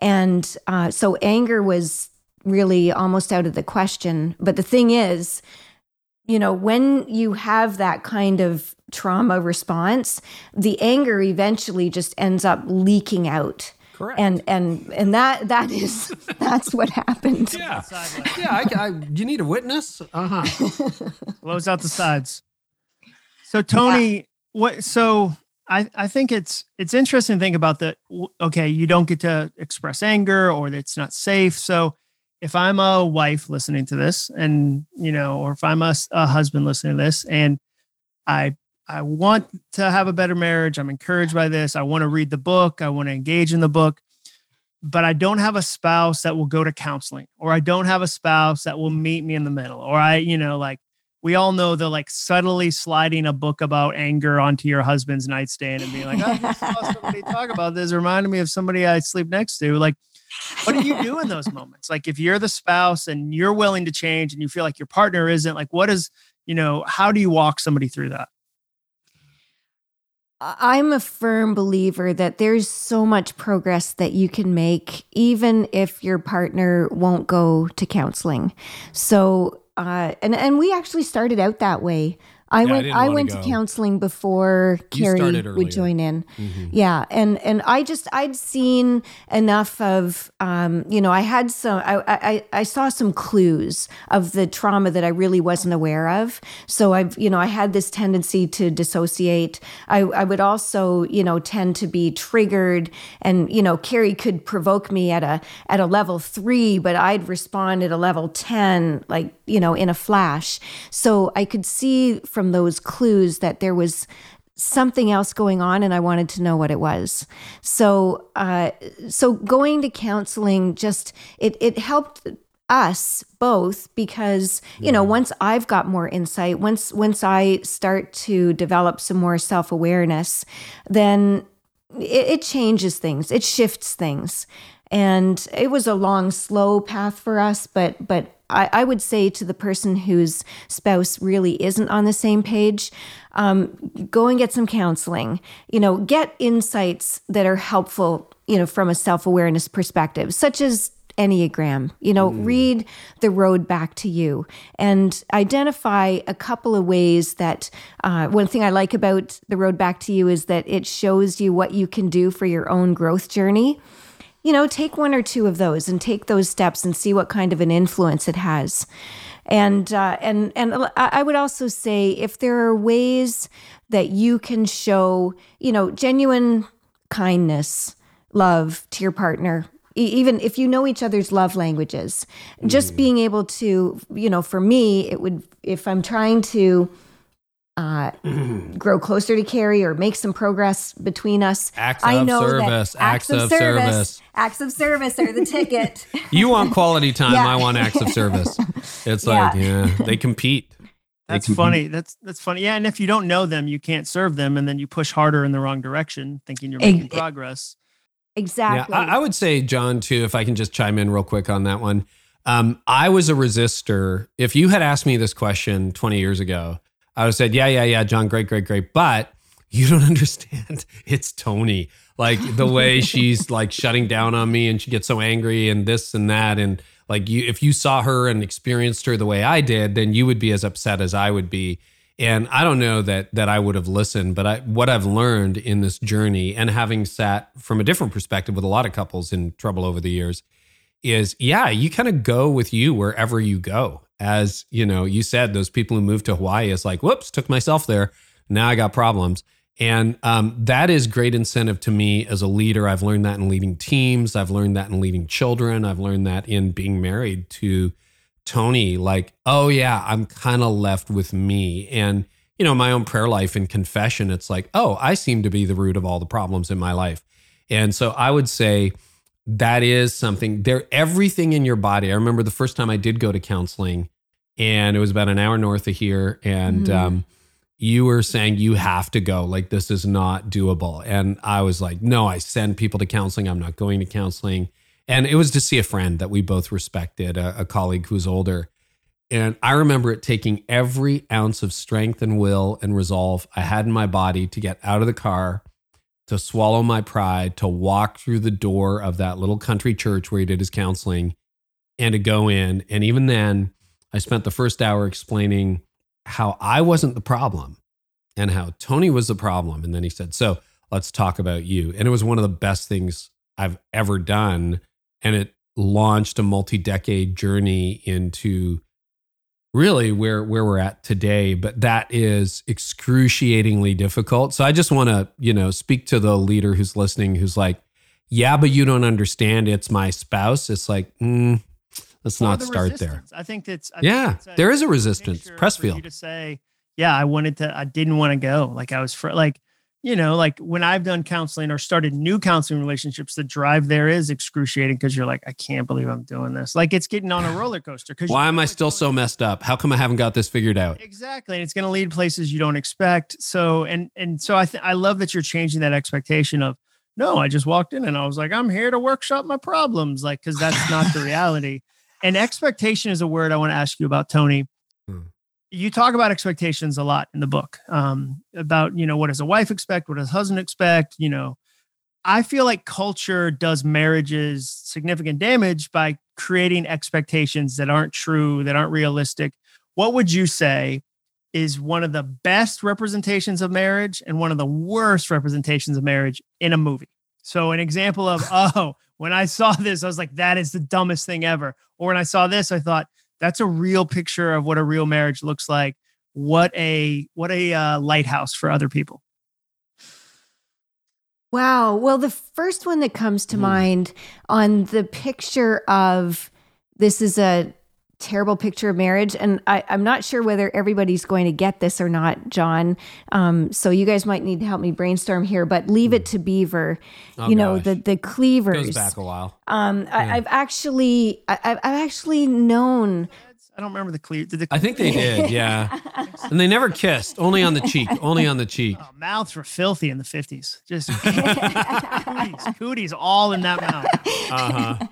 And uh, so anger was really almost out of the question. But the thing is, you know, when you have that kind of trauma response, the anger eventually just ends up leaking out. Correct. And and and that that is that's what happened. yeah. Yeah. I, I, you need a witness? Uh huh. Blows out the sides. So Toni, what? So I I think it's it's interesting to think about that. okay, you don't get to express anger or it's not safe. So if I'm a wife listening to this, and you know, or if I'm a husband listening to this, and I I want to have a better marriage, I'm encouraged by this. I want to read the book. I want to engage in the book. But I don't have a spouse that will go to counseling, or I don't have a spouse that will meet me in the middle, or I, you know, like we all know the like subtly sliding a book about anger onto your husband's nightstand and being like, oh, I saw somebody talk about this. Reminded me of somebody I sleep next to. Like, what do you do in those moments? Like, if you're the spouse and you're willing to change and you feel like your partner isn't, like, what is, you know, how do you walk somebody through that? I'm a firm believer that there's so much progress that you can make, even if your partner won't go to counseling. So, uh, and and we actually started out that way. I Yeah, went I, wanna went to counseling before You Carey would join in. Mhm. Yeah, and and I just I'd seen enough of um, you know I had some I, I I saw some clues of the trauma that I really wasn't aware of. So I've you know I had this tendency to dissociate. I I would also you know tend to be triggered, and you know Carey could provoke me at a at a level three, but I'd respond at a level ten, like you know in a flash. So I could see from those clues that there was something else going on and I wanted to know what it was. So uh so going to counseling just it it helped us both because you know once I've got more insight once once I start to develop some more self-awareness then it, it changes things. It shifts things And it was a long, slow path for us, but but I, I would say to the person whose spouse really isn't on the same page, um, go and get some counseling. You know, get insights that are helpful. You know, from a self awareness perspective, such as Enneagram. You know, mm. read The Road Back to You and identify a couple of ways that uh, one thing I like about The Road Back to You is that it shows you what you can do for your own growth journey. You know, take one or two of those and take those steps and see what kind of an influence it has. And uh, and and I would also say if there are ways that you can show, you know, genuine kindness, love to your partner even if you know each other's love languages, just mm. being able to, you know, for me, it would, if I'm trying to uh, grow closer to Carey or make some progress between us, acts I know service, that acts, acts of, service, service, acts of service are the ticket. you want quality time. Yeah. I want acts of service. It's like, yeah, yeah they compete. That's funny. That's that's funny. Yeah, and if you don't know them, you can't serve them, and then you push harder in the wrong direction, thinking you're making it, progress. Exactly. Yeah, I, I, would say, Jon, too, if I can just chime in real quick on that one. Um, I was a resistor. If you had asked me this question 20 years ago, I would have said, yeah, yeah, yeah, Jon, great, great, great. But you don't understand. It's Toni. Like the way she's like shutting down on me and she gets so angry and this and that. And like you, if you saw her and experienced her the way I did, then you would be as upset as I would be. And I don't know that that I would have listened, but I, what I've learned in this journey and having sat from a different perspective with a lot of couples in trouble over the years is yeah, you kind of go with you wherever you go. As you know, you said those people who moved to Hawaii is like, whoops, took myself there. Now I got problems. And um, that is great incentive to me as a leader. I've learned that in leading teams. I've learned that in leading children. I've learned that in being married to Toni, like, oh yeah, I'm kind of left with me. And, you know, my own prayer life and confession, it's like, oh, I seem to be the root of all the problems in my life. And so I would say that is something there, everything in your body. I remember the first time I did go to counseling, and it was about an hour north of here. And mm-hmm. um, you were saying you have to go, like, this is not doable. And I was like, no, I send people to counseling. I'm not going to counseling. And it was to see a friend that we both respected, a, a colleague who's older. And I remember it taking every ounce of strength and will and resolve I had in my body to get out of the car, to swallow my pride, to walk through the door of that little country church where he did his counseling and to go in. And even then, I spent the first hour explaining how I wasn't the problem and how Toni was the problem. And then he said, So let's talk about you. And it was one of the best things I've ever done and it launched a multi-decade journey into really where where we're at today but that is excruciatingly difficult. So i just want to you know speak to the leader who's listening who's like yeah but you don't understand. It's my spouse. It's like mm, let's not the start resistance. there i think that's I yeah think there is a resistance. pressfield to say yeah i wanted to i didn't want to go. Like i was for like you know, like when I've done counseling or started new counseling relationships, the drive there is excruciating because you're like, I can't believe I'm doing this. Like it's getting on a roller coaster. Because why am I still so messed up? How come I haven't got this figured out? Exactly, and it's going to lead places you don't expect. So and and so I th- I love that you're changing that expectation of no, I just walked in and I was like, I'm here to workshop my problems, like because that's not the reality. And expectation is a word I want to ask you about, Toni you talk about expectations a lot in the book um, about you know what does a wife expect? What does a husband expect? You know i feel like culture does marriages significant damage by creating expectations that aren't true that aren't realistic. What would you say is one of the best representations of marriage and one of the worst representations of marriage in a movie? So an example of oh when i saw this i was like that is the dumbest thing ever. Or when i saw this i thought that's a real picture of what a real marriage looks like. What a what a uh, lighthouse for other people. Wow. Well the first one that comes to mm. mind on the picture of this is a terrible picture of marriage. And I, am not sure whether everybody's going to get this or not, Jon. Um, so you guys might need to help me brainstorm here, but leave it to Beaver. Oh, you know, gosh. the the cleavers. Goes back a while. Um, yeah. I, have actually I, have actually known I don't remember the clear. Did the I think they did, yeah. and they never kissed, only on the cheek, only on the cheek. Oh, mouths were filthy in the fifties. Just cooties, cooties all in that mouth. Uh-huh.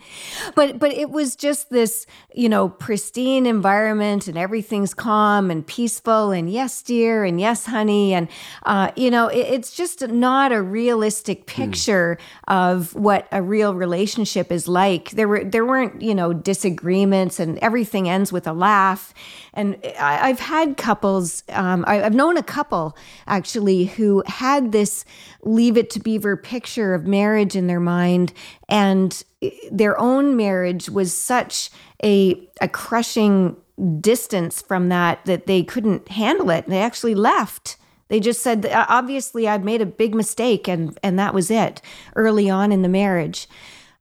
but but it was just this, you know, pristine environment and everything's calm and peaceful and yes, dear, and yes, honey, and uh, you know, it, it's just not a realistic hmm. picture mm. of what a real relationship is like. There were there weren't you know disagreements and everything ends with a laugh. And I, have had couples, um, I, I've known a couple actually who had this leave it to beaver picture of marriage in their mind. And their own marriage was such a a crushing distance from that that they couldn't handle it. They actually left. They just said obviously i've made a big mistake and and that was it early on in the marriage.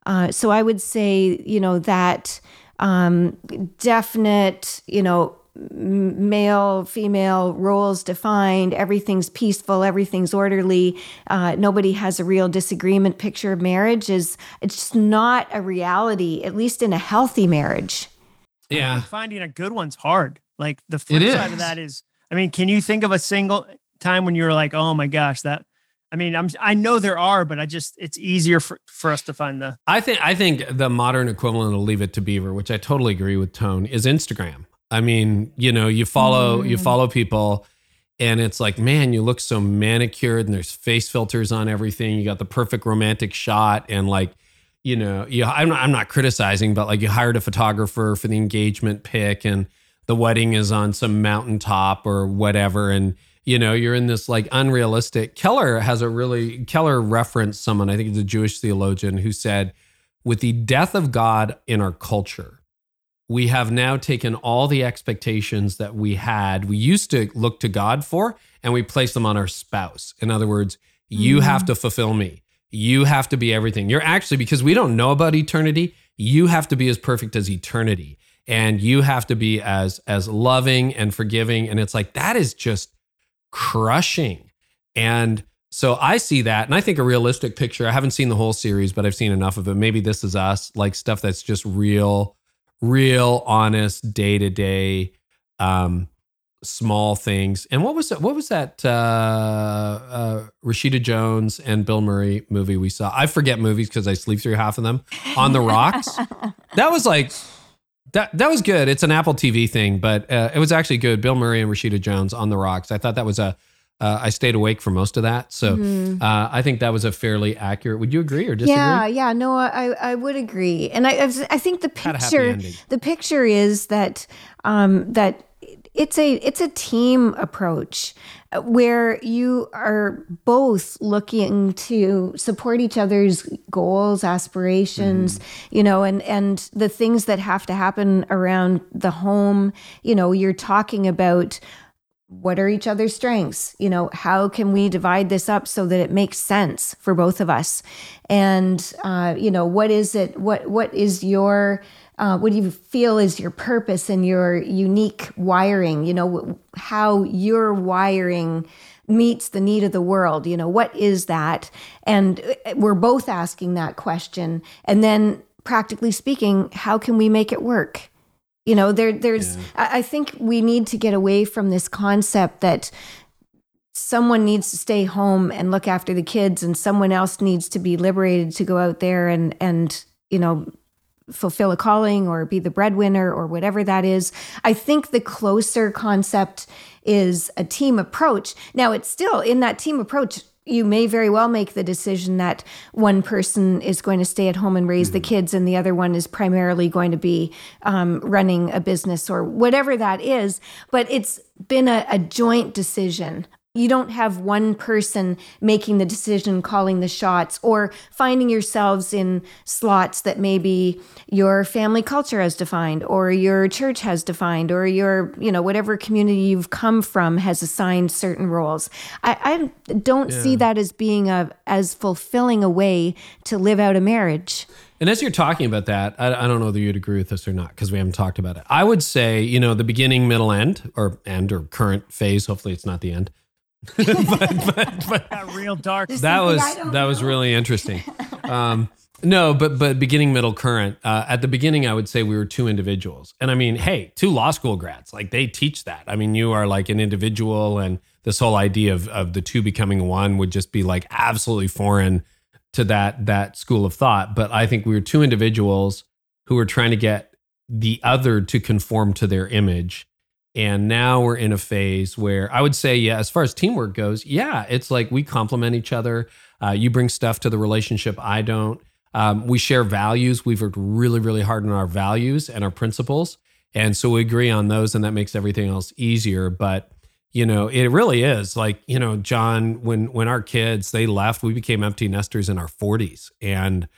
Uh, so i would say you know that um, definite you know male female roles defined. Everything's peaceful. Everything's orderly. Uh, nobody has a real disagreement. Picture of marriage is it's just not a reality at least in a healthy marriage. Yeah. Finding a good one's hard. Like the flip side of that is i mean can you think of a single time when you're like oh my gosh that I mean, I'm I know there are, but I just it's easier for, for us to find the. I think I think the modern equivalent of Leave It to Beaver, which I totally agree with Tone, is Instagram. I mean, you know, you follow mm. you follow people and it's like, man, you look so manicured and there's face filters on everything. You got the perfect romantic shot and like, you know, you I'm not, I'm not criticizing, but like you hired a photographer for the engagement pic and the wedding is on some mountaintop or whatever and you know, you're in this like unrealistic. Keller has a really Keller referenced someone, I think it's a Jewish theologian who said with the death of God in our culture, we have now taken all the expectations that we had, we used to look to God for, and we place them on our spouse. In other words, you mm-hmm. have to fulfill me. You have to be everything. You're actually, because we don't know about eternity, you have to be as perfect as eternity. And you have to be as as loving and forgiving. And it's like that is just crushing. And so I see that, and I think a realistic picture. I haven't seen the whole series, but I've seen enough of it. Maybe this is us, like stuff that's just real real honest day to day um small things. And what was that? What was that? Uh, uh, Rashida Jones and Bill Murray movie we saw. I forget movies because I sleep through half of them. On the Rocks. that was like that. That was good. It's an Apple TV thing, but uh, it was actually good. Bill Murray and Rashida Jones on the Rocks. I thought that was a uh, I stayed awake for most of that, so mm-hmm. uh, I think that was a fairly accurate. Would you agree or disagree? Yeah, yeah, no, I I would agree, and I I think the picture the picture is that um, that it's a it's a team approach uh, where you are both looking to support each other's goals aspirations mm-hmm. you know and and the things that have to happen around the home. You know you're talking about what are each other's strengths? You know how can we divide this up so that it makes sense for both of us? And uh, you know what is it what what is your uh, what do you feel is your purpose and your unique wiring you know how your wiring meets the need of the world you know what is that? And uh, we're both asking that question. And then practically speaking how can we make it work? You know, there there's yeah. I, I think we need to get away from this concept that someone needs to stay home and look after the kids and someone else needs to be liberated to go out there and and you know fulfill a calling or be the breadwinner or whatever that is. I think the closer concept is a team approach. Now it's still in that team approach you may very well make the decision that one person is going to stay at home and raise mm-hmm. the kids and the other one is primarily going to be um, running a business or whatever that is. But it's been a, a joint decision you don't have one person making the decision, calling the shots, or finding yourselves in slots that maybe your family culture has defined, or your church has defined, or your, you know, whatever community you've come from has assigned certain roles. I, I don't yeah. see that as being a as fulfilling a way to live out a marriage. And as you're talking about that, I, I don't know whether you'd agree with this or not because we haven't talked about it. I would say, you know, the beginning, middle, end, or end or current phase. Hopefully, it's not the end but, but, but that real dark. That was that know. was really interesting. Um, no, but but beginning, middle, current. Uh, at the beginning, I would say we were two individuals, and I mean, hey, two law school grads, like they teach that. I mean, you are like an individual, and this whole idea of of the two becoming one would just be like absolutely foreign to that that school of thought. But I think we were two individuals who were trying to get the other to conform to their image. And now we're in a phase where I would say, yeah, as far as teamwork goes, yeah, it's like we complement each other. Uh, you bring stuff to the relationship I don't. Um, we share values. We've worked really, really hard on our values and our principles. And so we agree on those, and that makes everything else easier. But you know, it really is like, you know, Jon, when when our kids they left, we became empty nesters in our 40s. And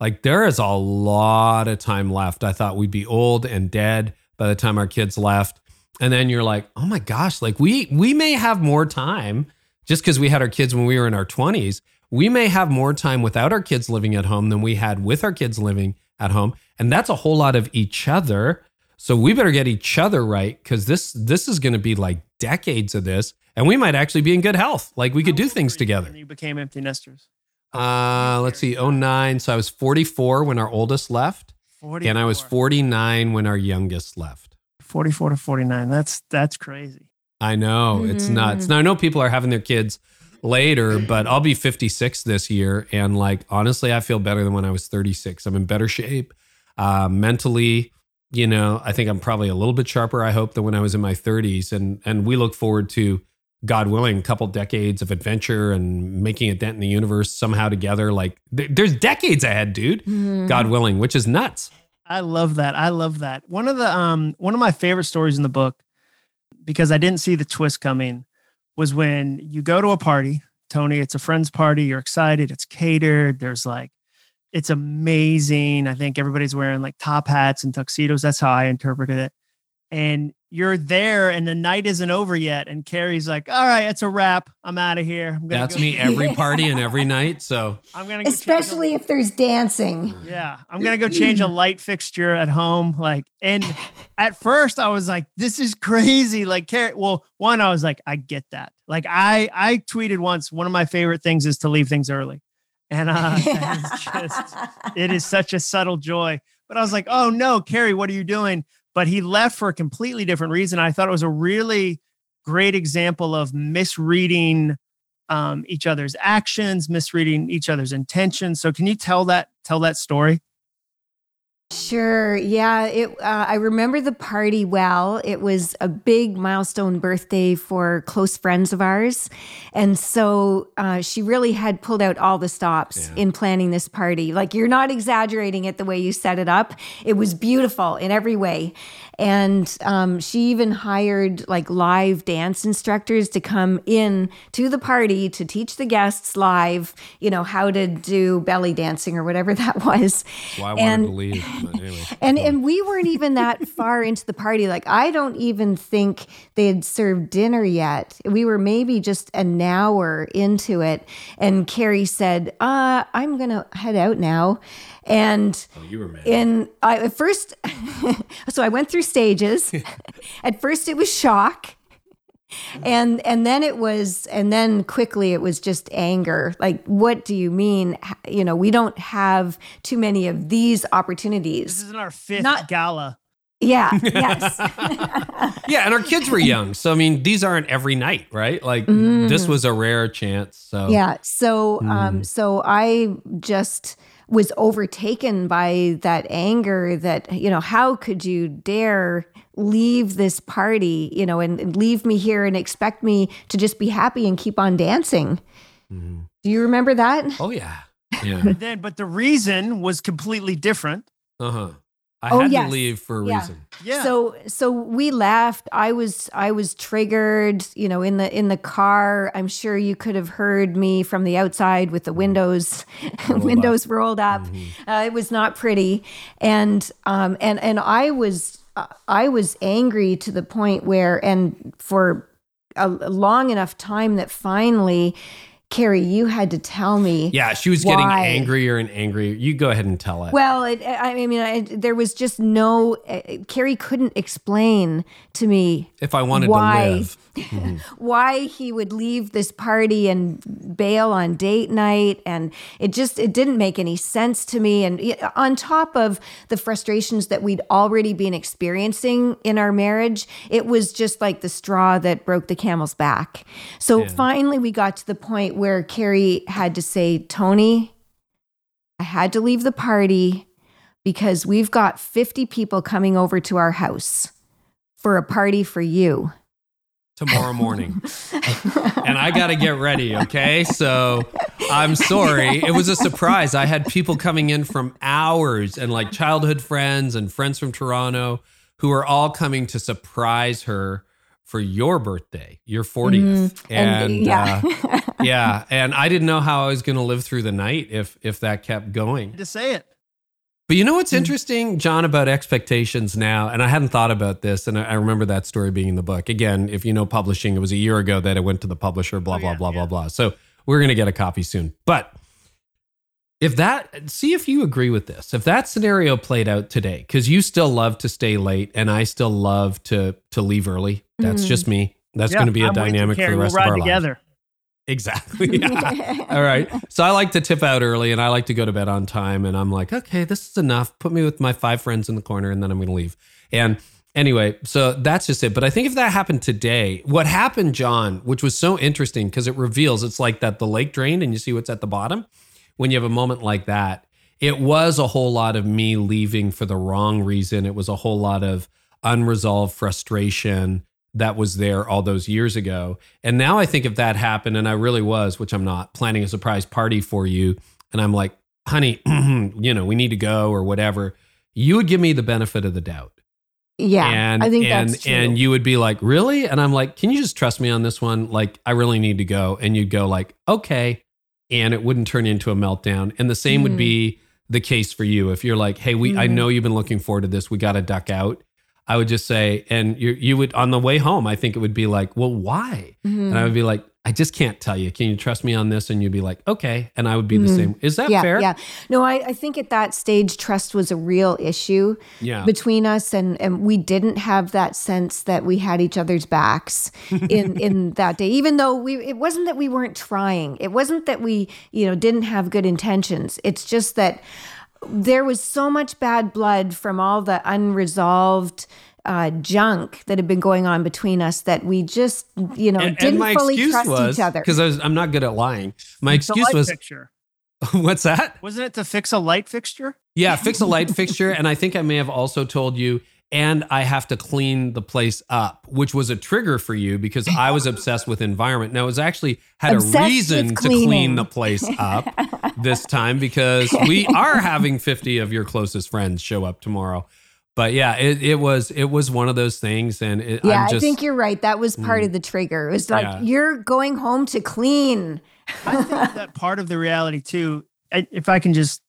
like there is a lot of time left. I thought we'd be old and dead by the time our kids left. And then you're like, oh my gosh, like we we may have more time just because we had our kids when we were in our 20s. We may have more time without our kids living at home than we had with our kids living at home. And that's a whole lot of each other. So we better get each other right because this this is going to be like decades of this, and we might actually be in good health. Like we could do things together. you became empty nesters. Uh, let's see, 09. So I was 44 when our oldest left, 44. and I was 49 when our youngest left. 44 to 49. That's that's crazy. I know it's nuts. Now I know people are having their kids later, but I'll be 56 this year, and like honestly, I feel better than when I was 36. I'm in better shape, uh, mentally. You know, I think I'm probably a little bit sharper. I hope than when I was in my 30s, and and we look forward to, God willing, a couple decades of adventure and making a dent in the universe somehow together. Like th- there's decades ahead, dude. God willing, which is nuts. I love that. I love that. One of the um one of my favorite stories in the book because I didn't see the twist coming was when you go to a party, Toni, it's a friend's party, you're excited, it's catered, there's like it's amazing. I think everybody's wearing like top hats and tuxedos. That's how I interpreted it. And you're there and the night isn't over yet. And Carey's like, all right, it's a wrap. I'm out of here. I'm That's go- me every party and every night. So I'm gonna go change a- Especially if there's dancing. Yeah, I'm gonna go change a light fixture at home. Like, and at first I was like, "This is crazy." Like, carey well, one, I was like, "I get that." Like, I I tweeted once, one of my favorite things is to leave things early, and uh, it's just it is such a subtle joy. But I was like, "Oh no, Carey, what are you doing?" But he left for a completely different reason. I thought it was a really great example of misreading um, each other's actions, misreading each other's intentions. So, can you tell that tell that story? Sure. Yeah. It. Uh, I remember the party well. It was a big milestone birthday for close friends of ours, and so uh, she really had pulled out all the stops Yeah. in planning this party. Like you're not exaggerating it the way you set it up. It was beautiful in every way, and um, she even hired like live dance instructors to come in to the party to teach the guests live. You know how to do belly dancing or whatever that was. well, I wanted And- to leave. Anyway. and and we weren't even that far into the party. Like I don't even think they had served dinner yet. We were maybe just an hour into it, and Carey said, "Uh, I'm gonna head out now." And Oh, you were mad. and I at first, so I went through stages. at first, it was shock. And and then it was and then quickly it was just anger. Like what do you mean? You know, we don't have too many of these opportunities. This isn't our fifth Not- gala. Yeah, yes. Yeah, and our kids were young. So I mean, these aren't every night, right? Like this was a rare chance. So yeah. So um so I just was overtaken by that anger that you know how could you dare leave this party you know and, and leave me here and expect me to just be happy and keep on dancing Mhm. do you remember that Oh yeah. Yeah. But then, but the reason was completely different. Uh-huh. I Oh, had yes. to leave for a Yeah. reason. Yeah. So so we left. I was I was triggered, you know, in the in the car. I'm sure you could have heard me from the outside with the windows Rolled windows rolled up. Mhm. Uh, it was not pretty, and um and and I was uh, I was angry to the point where and for a a long enough time that finally, Carey, you had to tell me. Yeah, she was getting angrier and angrier. You go ahead and tell it. Well, it, I mean, I, there was just no. Uh, Carey couldn't explain to me if I wanted why? to live. Why he would leave this party and bail on date night and it just it didn't make any sense to me and on top of the frustrations that we'd already been experiencing in our marriage it was just like the straw that broke the camel's back so Yeah. finally we got to the point where Carey had to say Toni I had to leave the party because we've got 50 people coming over to our house for a party for you. Tomorrow morning. and I got to get ready, okay? So I'm sorry. It was a surprise. I had people coming in from hours and like childhood friends and friends from Toronto who are all coming to surprise her for your birthday, your 40th. Mm, and, and, yeah. uh, yeah, and I didn't know how I was going to live through the night if if that kept going. To say it. But you know what's mm. interesting, Jon, about expectations now, and I hadn't thought about this, and I remember that story being in the book. Again, if you know publishing, it was a year ago that it went to the publisher, blah, oh, blah, yeah, blah, yeah. blah, blah. So we're going to get a copy soon. But if that, see if you agree with this. If that scenario played out today, because you still love to stay late and I still love to to leave early. That's mm. just me. That's yeah, going to be a I'm dynamic for the rest we'll of our together. lives. Exactly. Yeah. All right. So I like to tip out early and I like to go to bed on time. And I'm like, okay, this is enough. Put me with my five friends in the corner and then I'm going to leave. And anyway, so that's just it. But I think if that happened today, what happened, Jon, which was so interesting because it reveals it's like that the lake drained and you see what's at the bottom. When you have a moment like that, it was a whole lot of me leaving for the wrong reason. It was a whole lot of unresolved frustration that was there all those years ago. And now I think if that happened, and I really was, which I'm not, planning a surprise party for you, and I'm like, honey, you know, we need to go or whatever, you would give me the benefit of the doubt. Yeah, and I think and that's true. and you would be like, really? And I'm like, can you just trust me on this one? Like, I really need to go. And you'd go like, okay, and it wouldn't turn into a meltdown. And the same mm. would be the case for you if you're like, hey, we, mm. I know you've been looking forward to this. We got to duck out. I would just say, and you you would on the way home, I think it would be like, well, why? Mm-hmm. And I would be like, I just can't tell you. Can you trust me on this? And you'd be like, okay. And I would be mm-hmm. the same. Is that yeah, fair? Yeah. No, I, I think at that stage, trust was a real issue yeah. between us. And, and we didn't have that sense that we had each other's backs in, in that day, even though we, it wasn't that we weren't trying. It wasn't that we, you know, didn't have good intentions. It's just that there was so much bad blood from all the unresolved uh, junk that had been going on between us that we just, you know, and, didn't and fully trust was, each other. Because I'm not good at lying. My it's excuse was, fixture. what's that? Wasn't it to fix a light fixture? Yeah, fix a light fixture. And I think I may have also told you, and I have to clean the place up, which was a trigger for you because I was obsessed with environment. Now, it was actually had obsessed a reason to clean the place up this time because we are having 50 of your closest friends show up tomorrow. But yeah, it, it was it was one of those things, and it, yeah, just, i think you're right. That was part mm, of the trigger. It was like yeah. you're going home to clean. I think that part of the reality too. If I can just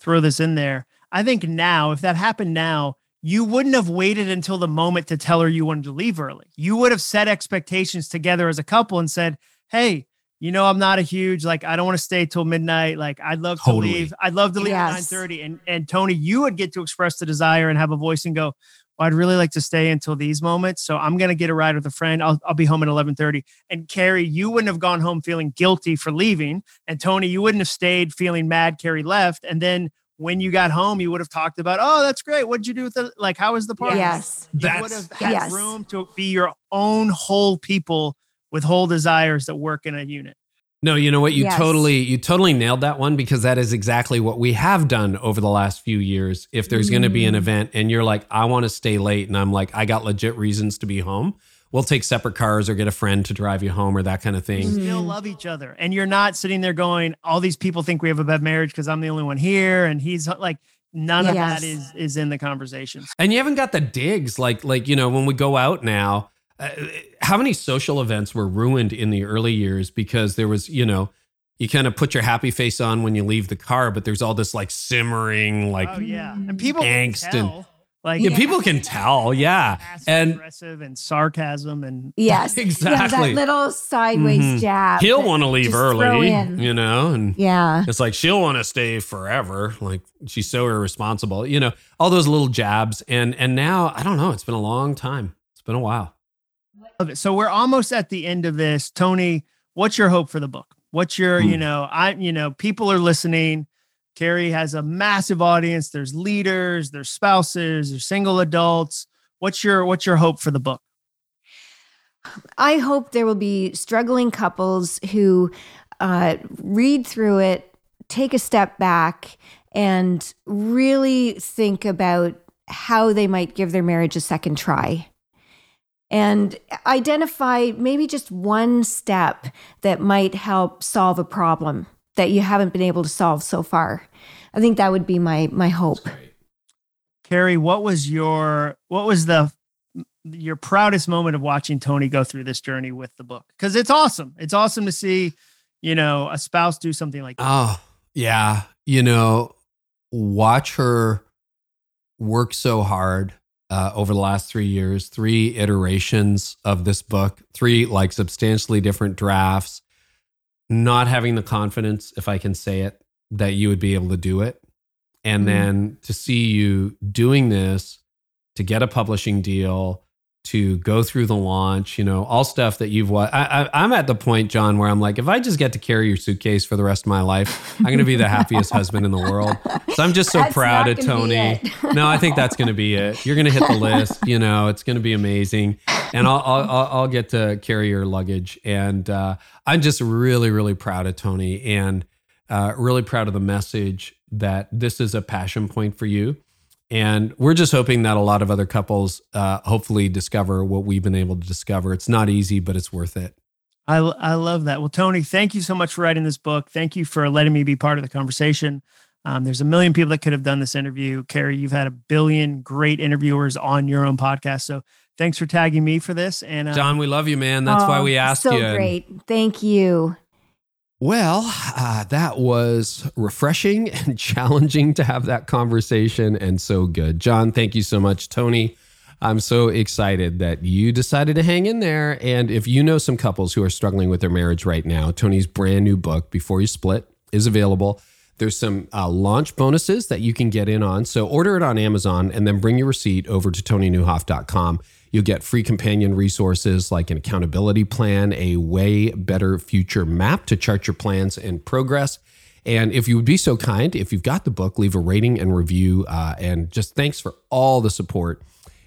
throw this in there, I think now, if that happened now, you wouldn't have waited until the moment to tell her you wanted to leave early. You would have set expectations together as a couple and said, Hey, you know, I'm not a huge like I don't want to stay till midnight. Like I'd love totally. to leave. I'd love to leave yes. at 9:30. And and Toni, you would get to express the desire and have a voice and go, well, I'd really like to stay until these moments. So I'm gonna get a ride with a friend. I'll I'll be home at 11:30. And Carey, you wouldn't have gone home feeling guilty for leaving. And Toni, you wouldn't have stayed feeling mad Carey left. And then when you got home, you would have talked about, oh, that's great. What'd you do with the Like, how was the party? Yes. You that's, would have had yes. room to be your own whole people with whole desires that work in a unit. No, you know what? You yes. totally, you totally nailed that one because that is exactly what we have done over the last few years. If there's mm. going to be an mm. event and you're like, I want to stay late, and I'm like, I got legit reasons to be home we'll take separate cars or get a friend to drive you home or that kind of thing. You still love each other. And you're not sitting there going, all these people think we have a bad marriage because I'm the only one here. And he's like, none yes. of that is is in the conversations. And you haven't got the digs like like, you know, when we go out now, uh, how many social events were ruined in the early years because there was, you know, you kind of put your happy face on when you leave the car, but there's all this like simmering, like oh yeah, and people angst and like yeah, people can tell, yeah, and aggressive and sarcasm and yes, exactly yeah, that little sideways mm-hmm. jab. He'll want to leave early, you know, and yeah, it's like she'll want to stay forever. Like she's so irresponsible, you know, all those little jabs. And and now I don't know. It's been a long time. It's been a while. So we're almost at the end of this, Toni. What's your hope for the book? What's your, mm. you know, I, you know, people are listening Carey has a massive audience. There's leaders, there's spouses, there's single adults. What's your what's your hope for the book? I hope there will be struggling couples who uh, read through it take a step back and really think about how they might give their marriage a second try and identify maybe just one step that might help solve a problem that you haven't been able to solve so far. I think that would be my my hope. Carey, what was your what was the your proudest moment of watching Toni go through this journey with the book? Because it's awesome. It's awesome to see, you know, a spouse do something like that. Oh, yeah. You know, watch her work so hard uh, over the last three years, three iterations of this book, three like substantially different drafts, not having the confidence, if I can say it, that you would be able to do it. And mm-hmm. then to see you doing this, to get a publishing deal, to go through the launch, you know, all stuff that you've watched. I, am at the point, Jon, where I'm like, if I just get to carry your suitcase for the rest of my life, I'm going to be the happiest husband in the world. So I'm just so that's proud of Toni. no, I think that's going to be it. You're going to hit the list. You know, it's going to be amazing, and I'll I'll, I'll get to carry your luggage. And uh, I'm just really really proud of Toni, and uh, really proud of the message that this is a passion point for you and we're just hoping that a lot of other couples uh, hopefully discover what we've been able to discover. It's not easy, but it's worth it. I, I love that. Well, Toni, thank you so much for writing this book. Thank you for letting me be part of the conversation. Um, there's a million people that could have done this interview. Carey, you've had a billion great interviewers on your own podcast. So thanks for tagging me for this. And uh, Jon, we love you, man. That's oh, why we asked so you. So great. Thank you. Well, uh, that was refreshing and challenging to have that conversation and so good. Jon, thank you so much. Toni, I'm so excited that you decided to hang in there. And if you know some couples who are struggling with their marriage right now, Toni's brand new book, Before You Split, is available. There's some uh, launch bonuses that you can get in on. So order it on Amazon and then bring your receipt over to toninieuwhof.com. You'll get free companion resources like an accountability plan, a way better future map to chart your plans and progress. And if you would be so kind, if you've got the book, leave a rating and review. Uh, and just thanks for all the support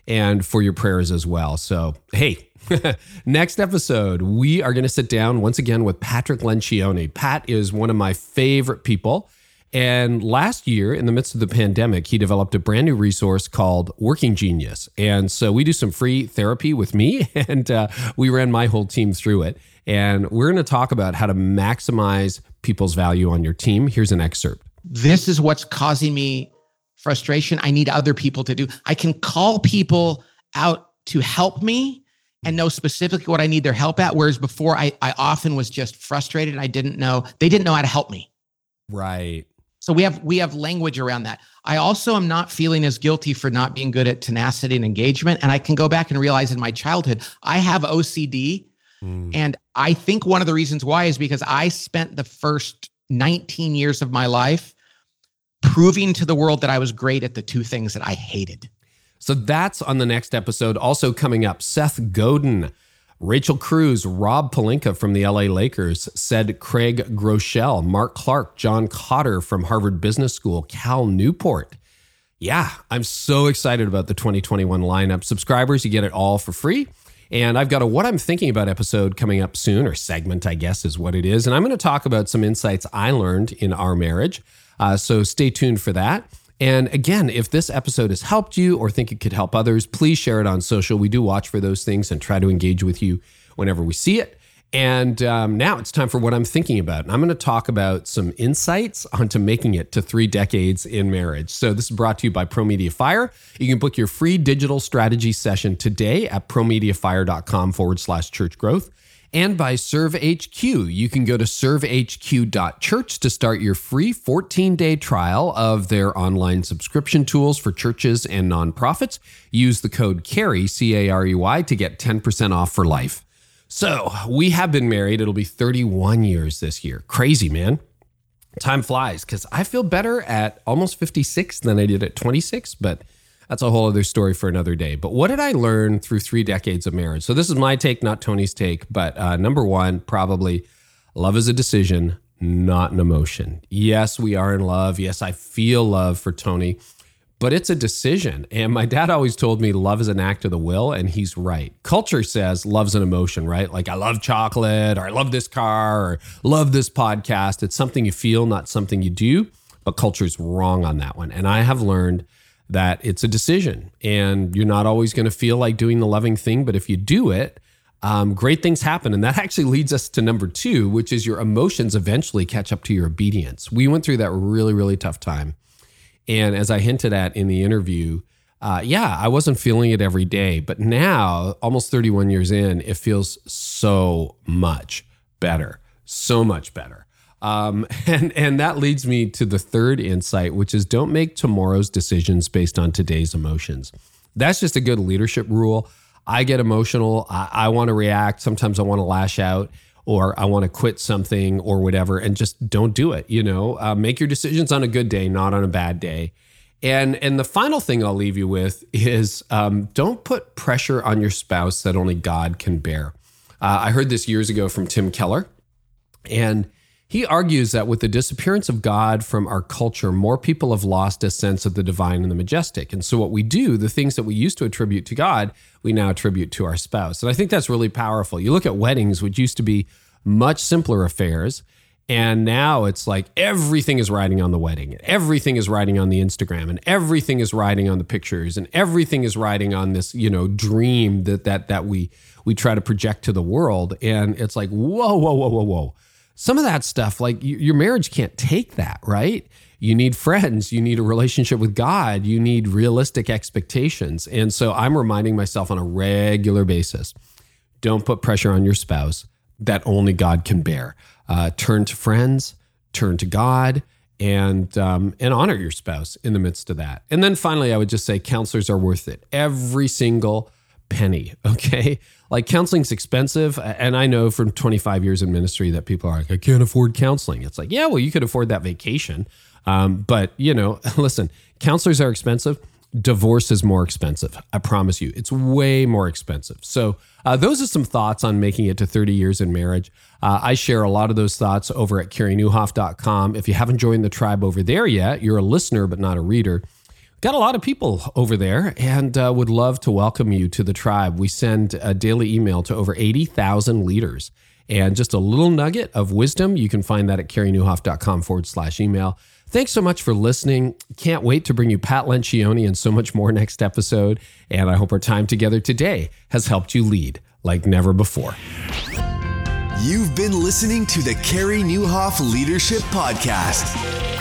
and for your prayers as well. So, hey, next episode, we are going to sit down once again with Patrick Lencioni. Pat is one of my favorite people. And last year, in the midst of the pandemic, he developed a brand new resource called Working Genius. And so we do some free therapy with me, and uh, we ran my whole team through it. And we're going to talk about how to maximize people's value on your team. Here's an excerpt. This is what's causing me frustration. I need other people to do. I can call people out to help me and know specifically what I need their help at. Whereas before, I, I often was just frustrated and I didn't know, they didn't know how to help me. Right. So we have we have language around that. I also am not feeling as guilty for not being good at tenacity and engagement. And I can go back and realize in my childhood, I have OCD. Mm. And I think one of the reasons why is because I spent the first 19 years of my life proving to the world that I was great at the two things that I hated. So that's on the next episode. Also coming up, Seth Godin Rachel Cruz, Rob Pelinka from the LA Lakers said Craig Groeschel, Mark Clark, John Kotter from Harvard Business School, Cal Newport. Yeah, I'm so excited about the 2021 lineup. Subscribers, you get it all for free. And I've got a What I'm Thinking About episode coming up soon, or segment, I guess is what it is. And I'm going to talk about some insights I learned in our marriage. Uh, so stay tuned for that. And again, if this episode has helped you or think it could help others, please share it on social. We do watch for those things and try to engage with you whenever we see it. And um, now it's time for what I'm thinking about. And I'm going to talk about some insights onto making it to three decades in marriage. So, this is brought to you by Pro Media Fire. You can book your free digital strategy session today at promediafire.com forward slash church growth and by ServeHQ. You can go to servehq.church to start your free 14 day trial of their online subscription tools for churches and nonprofits. Use the code CAREY, C A R E Y, to get 10% off for life. So we have been married. It'll be 31 years this year. Crazy, man. Time flies because I feel better at almost 56 than I did at 26, but that's a whole other story for another day. But what did I learn through three decades of marriage? So this is my take, not Toni's take. But uh, number one, probably love is a decision, not an emotion. Yes, we are in love. Yes, I feel love for Toni, but it's a decision. And my dad always told me love is an act of the will, and he's right. Culture says love's an emotion, right? Like I love chocolate, or I love this car, or love this podcast. It's something you feel, not something you do. But culture's wrong on that one. And I have learned that it's a decision, and you're not always going to feel like doing the loving thing. But if you do it, um, great things happen. And that actually leads us to number two, which is your emotions eventually catch up to your obedience. We went through that really, really tough time and as I hinted at in the interview, uh, yeah, I wasn't feeling it every day, but now, almost 31 years in, it feels so much better, so much better. Um, and and that leads me to the third insight, which is don't make tomorrow's decisions based on today's emotions. That's just a good leadership rule. I get emotional. I, I want to react. Sometimes I want to lash out or I want to quit something or whatever, and just don't do it. You know, uh, make your decisions on a good day, not on a bad day. And and the final thing I'll leave you with is um, don't put pressure on your spouse that only God can bear. Uh, I heard this years ago from Tim Keller, and he argues that with the disappearance of God from our culture, more people have lost a sense of the divine and the majestic. And so, what we do, the things that we used to attribute to God, we now attribute to our spouse. And I think that's really powerful. You look at weddings, which used to be much simpler affairs. And now it's like everything is riding on the wedding, everything is riding on the Instagram, and everything is riding on the pictures, and everything is riding on this, you know, dream that that that we we try to project to the world. And it's like, whoa, whoa, whoa, whoa, whoa. Some of that stuff, like your marriage can't take that, right? You need friends. You need a relationship with God. You need realistic expectations. And so I'm reminding myself on a regular basis don't put pressure on your spouse that only God can bear. Uh, turn to friends, turn to God, and um, and honor your spouse in the midst of that. And then finally, I would just say counselors are worth it. Every single penny. Okay, like counseling's expensive, and I know from 25 years in ministry that people are like, I can't afford counseling. It's like, yeah, well, you could afford that vacation. Um, but, you know, listen, counselors are expensive. Divorce is more expensive. I promise you, it's way more expensive. So, uh, those are some thoughts on making it to 30 years in marriage. Uh, I share a lot of those thoughts over at careynieuwhof.com. If you haven't joined the tribe over there yet, you're a listener, but not a reader. Got a lot of people over there and uh, would love to welcome you to the tribe. We send a daily email to over 80,000 leaders and just a little nugget of wisdom. You can find that at careynieuwhof.com forward slash email. Thanks so much for listening. Can't wait to bring you Pat Lencioni and so much more next episode. And I hope our time together today has helped you lead like never before. You've been listening to the Carey Nieuwhof Leadership Podcast.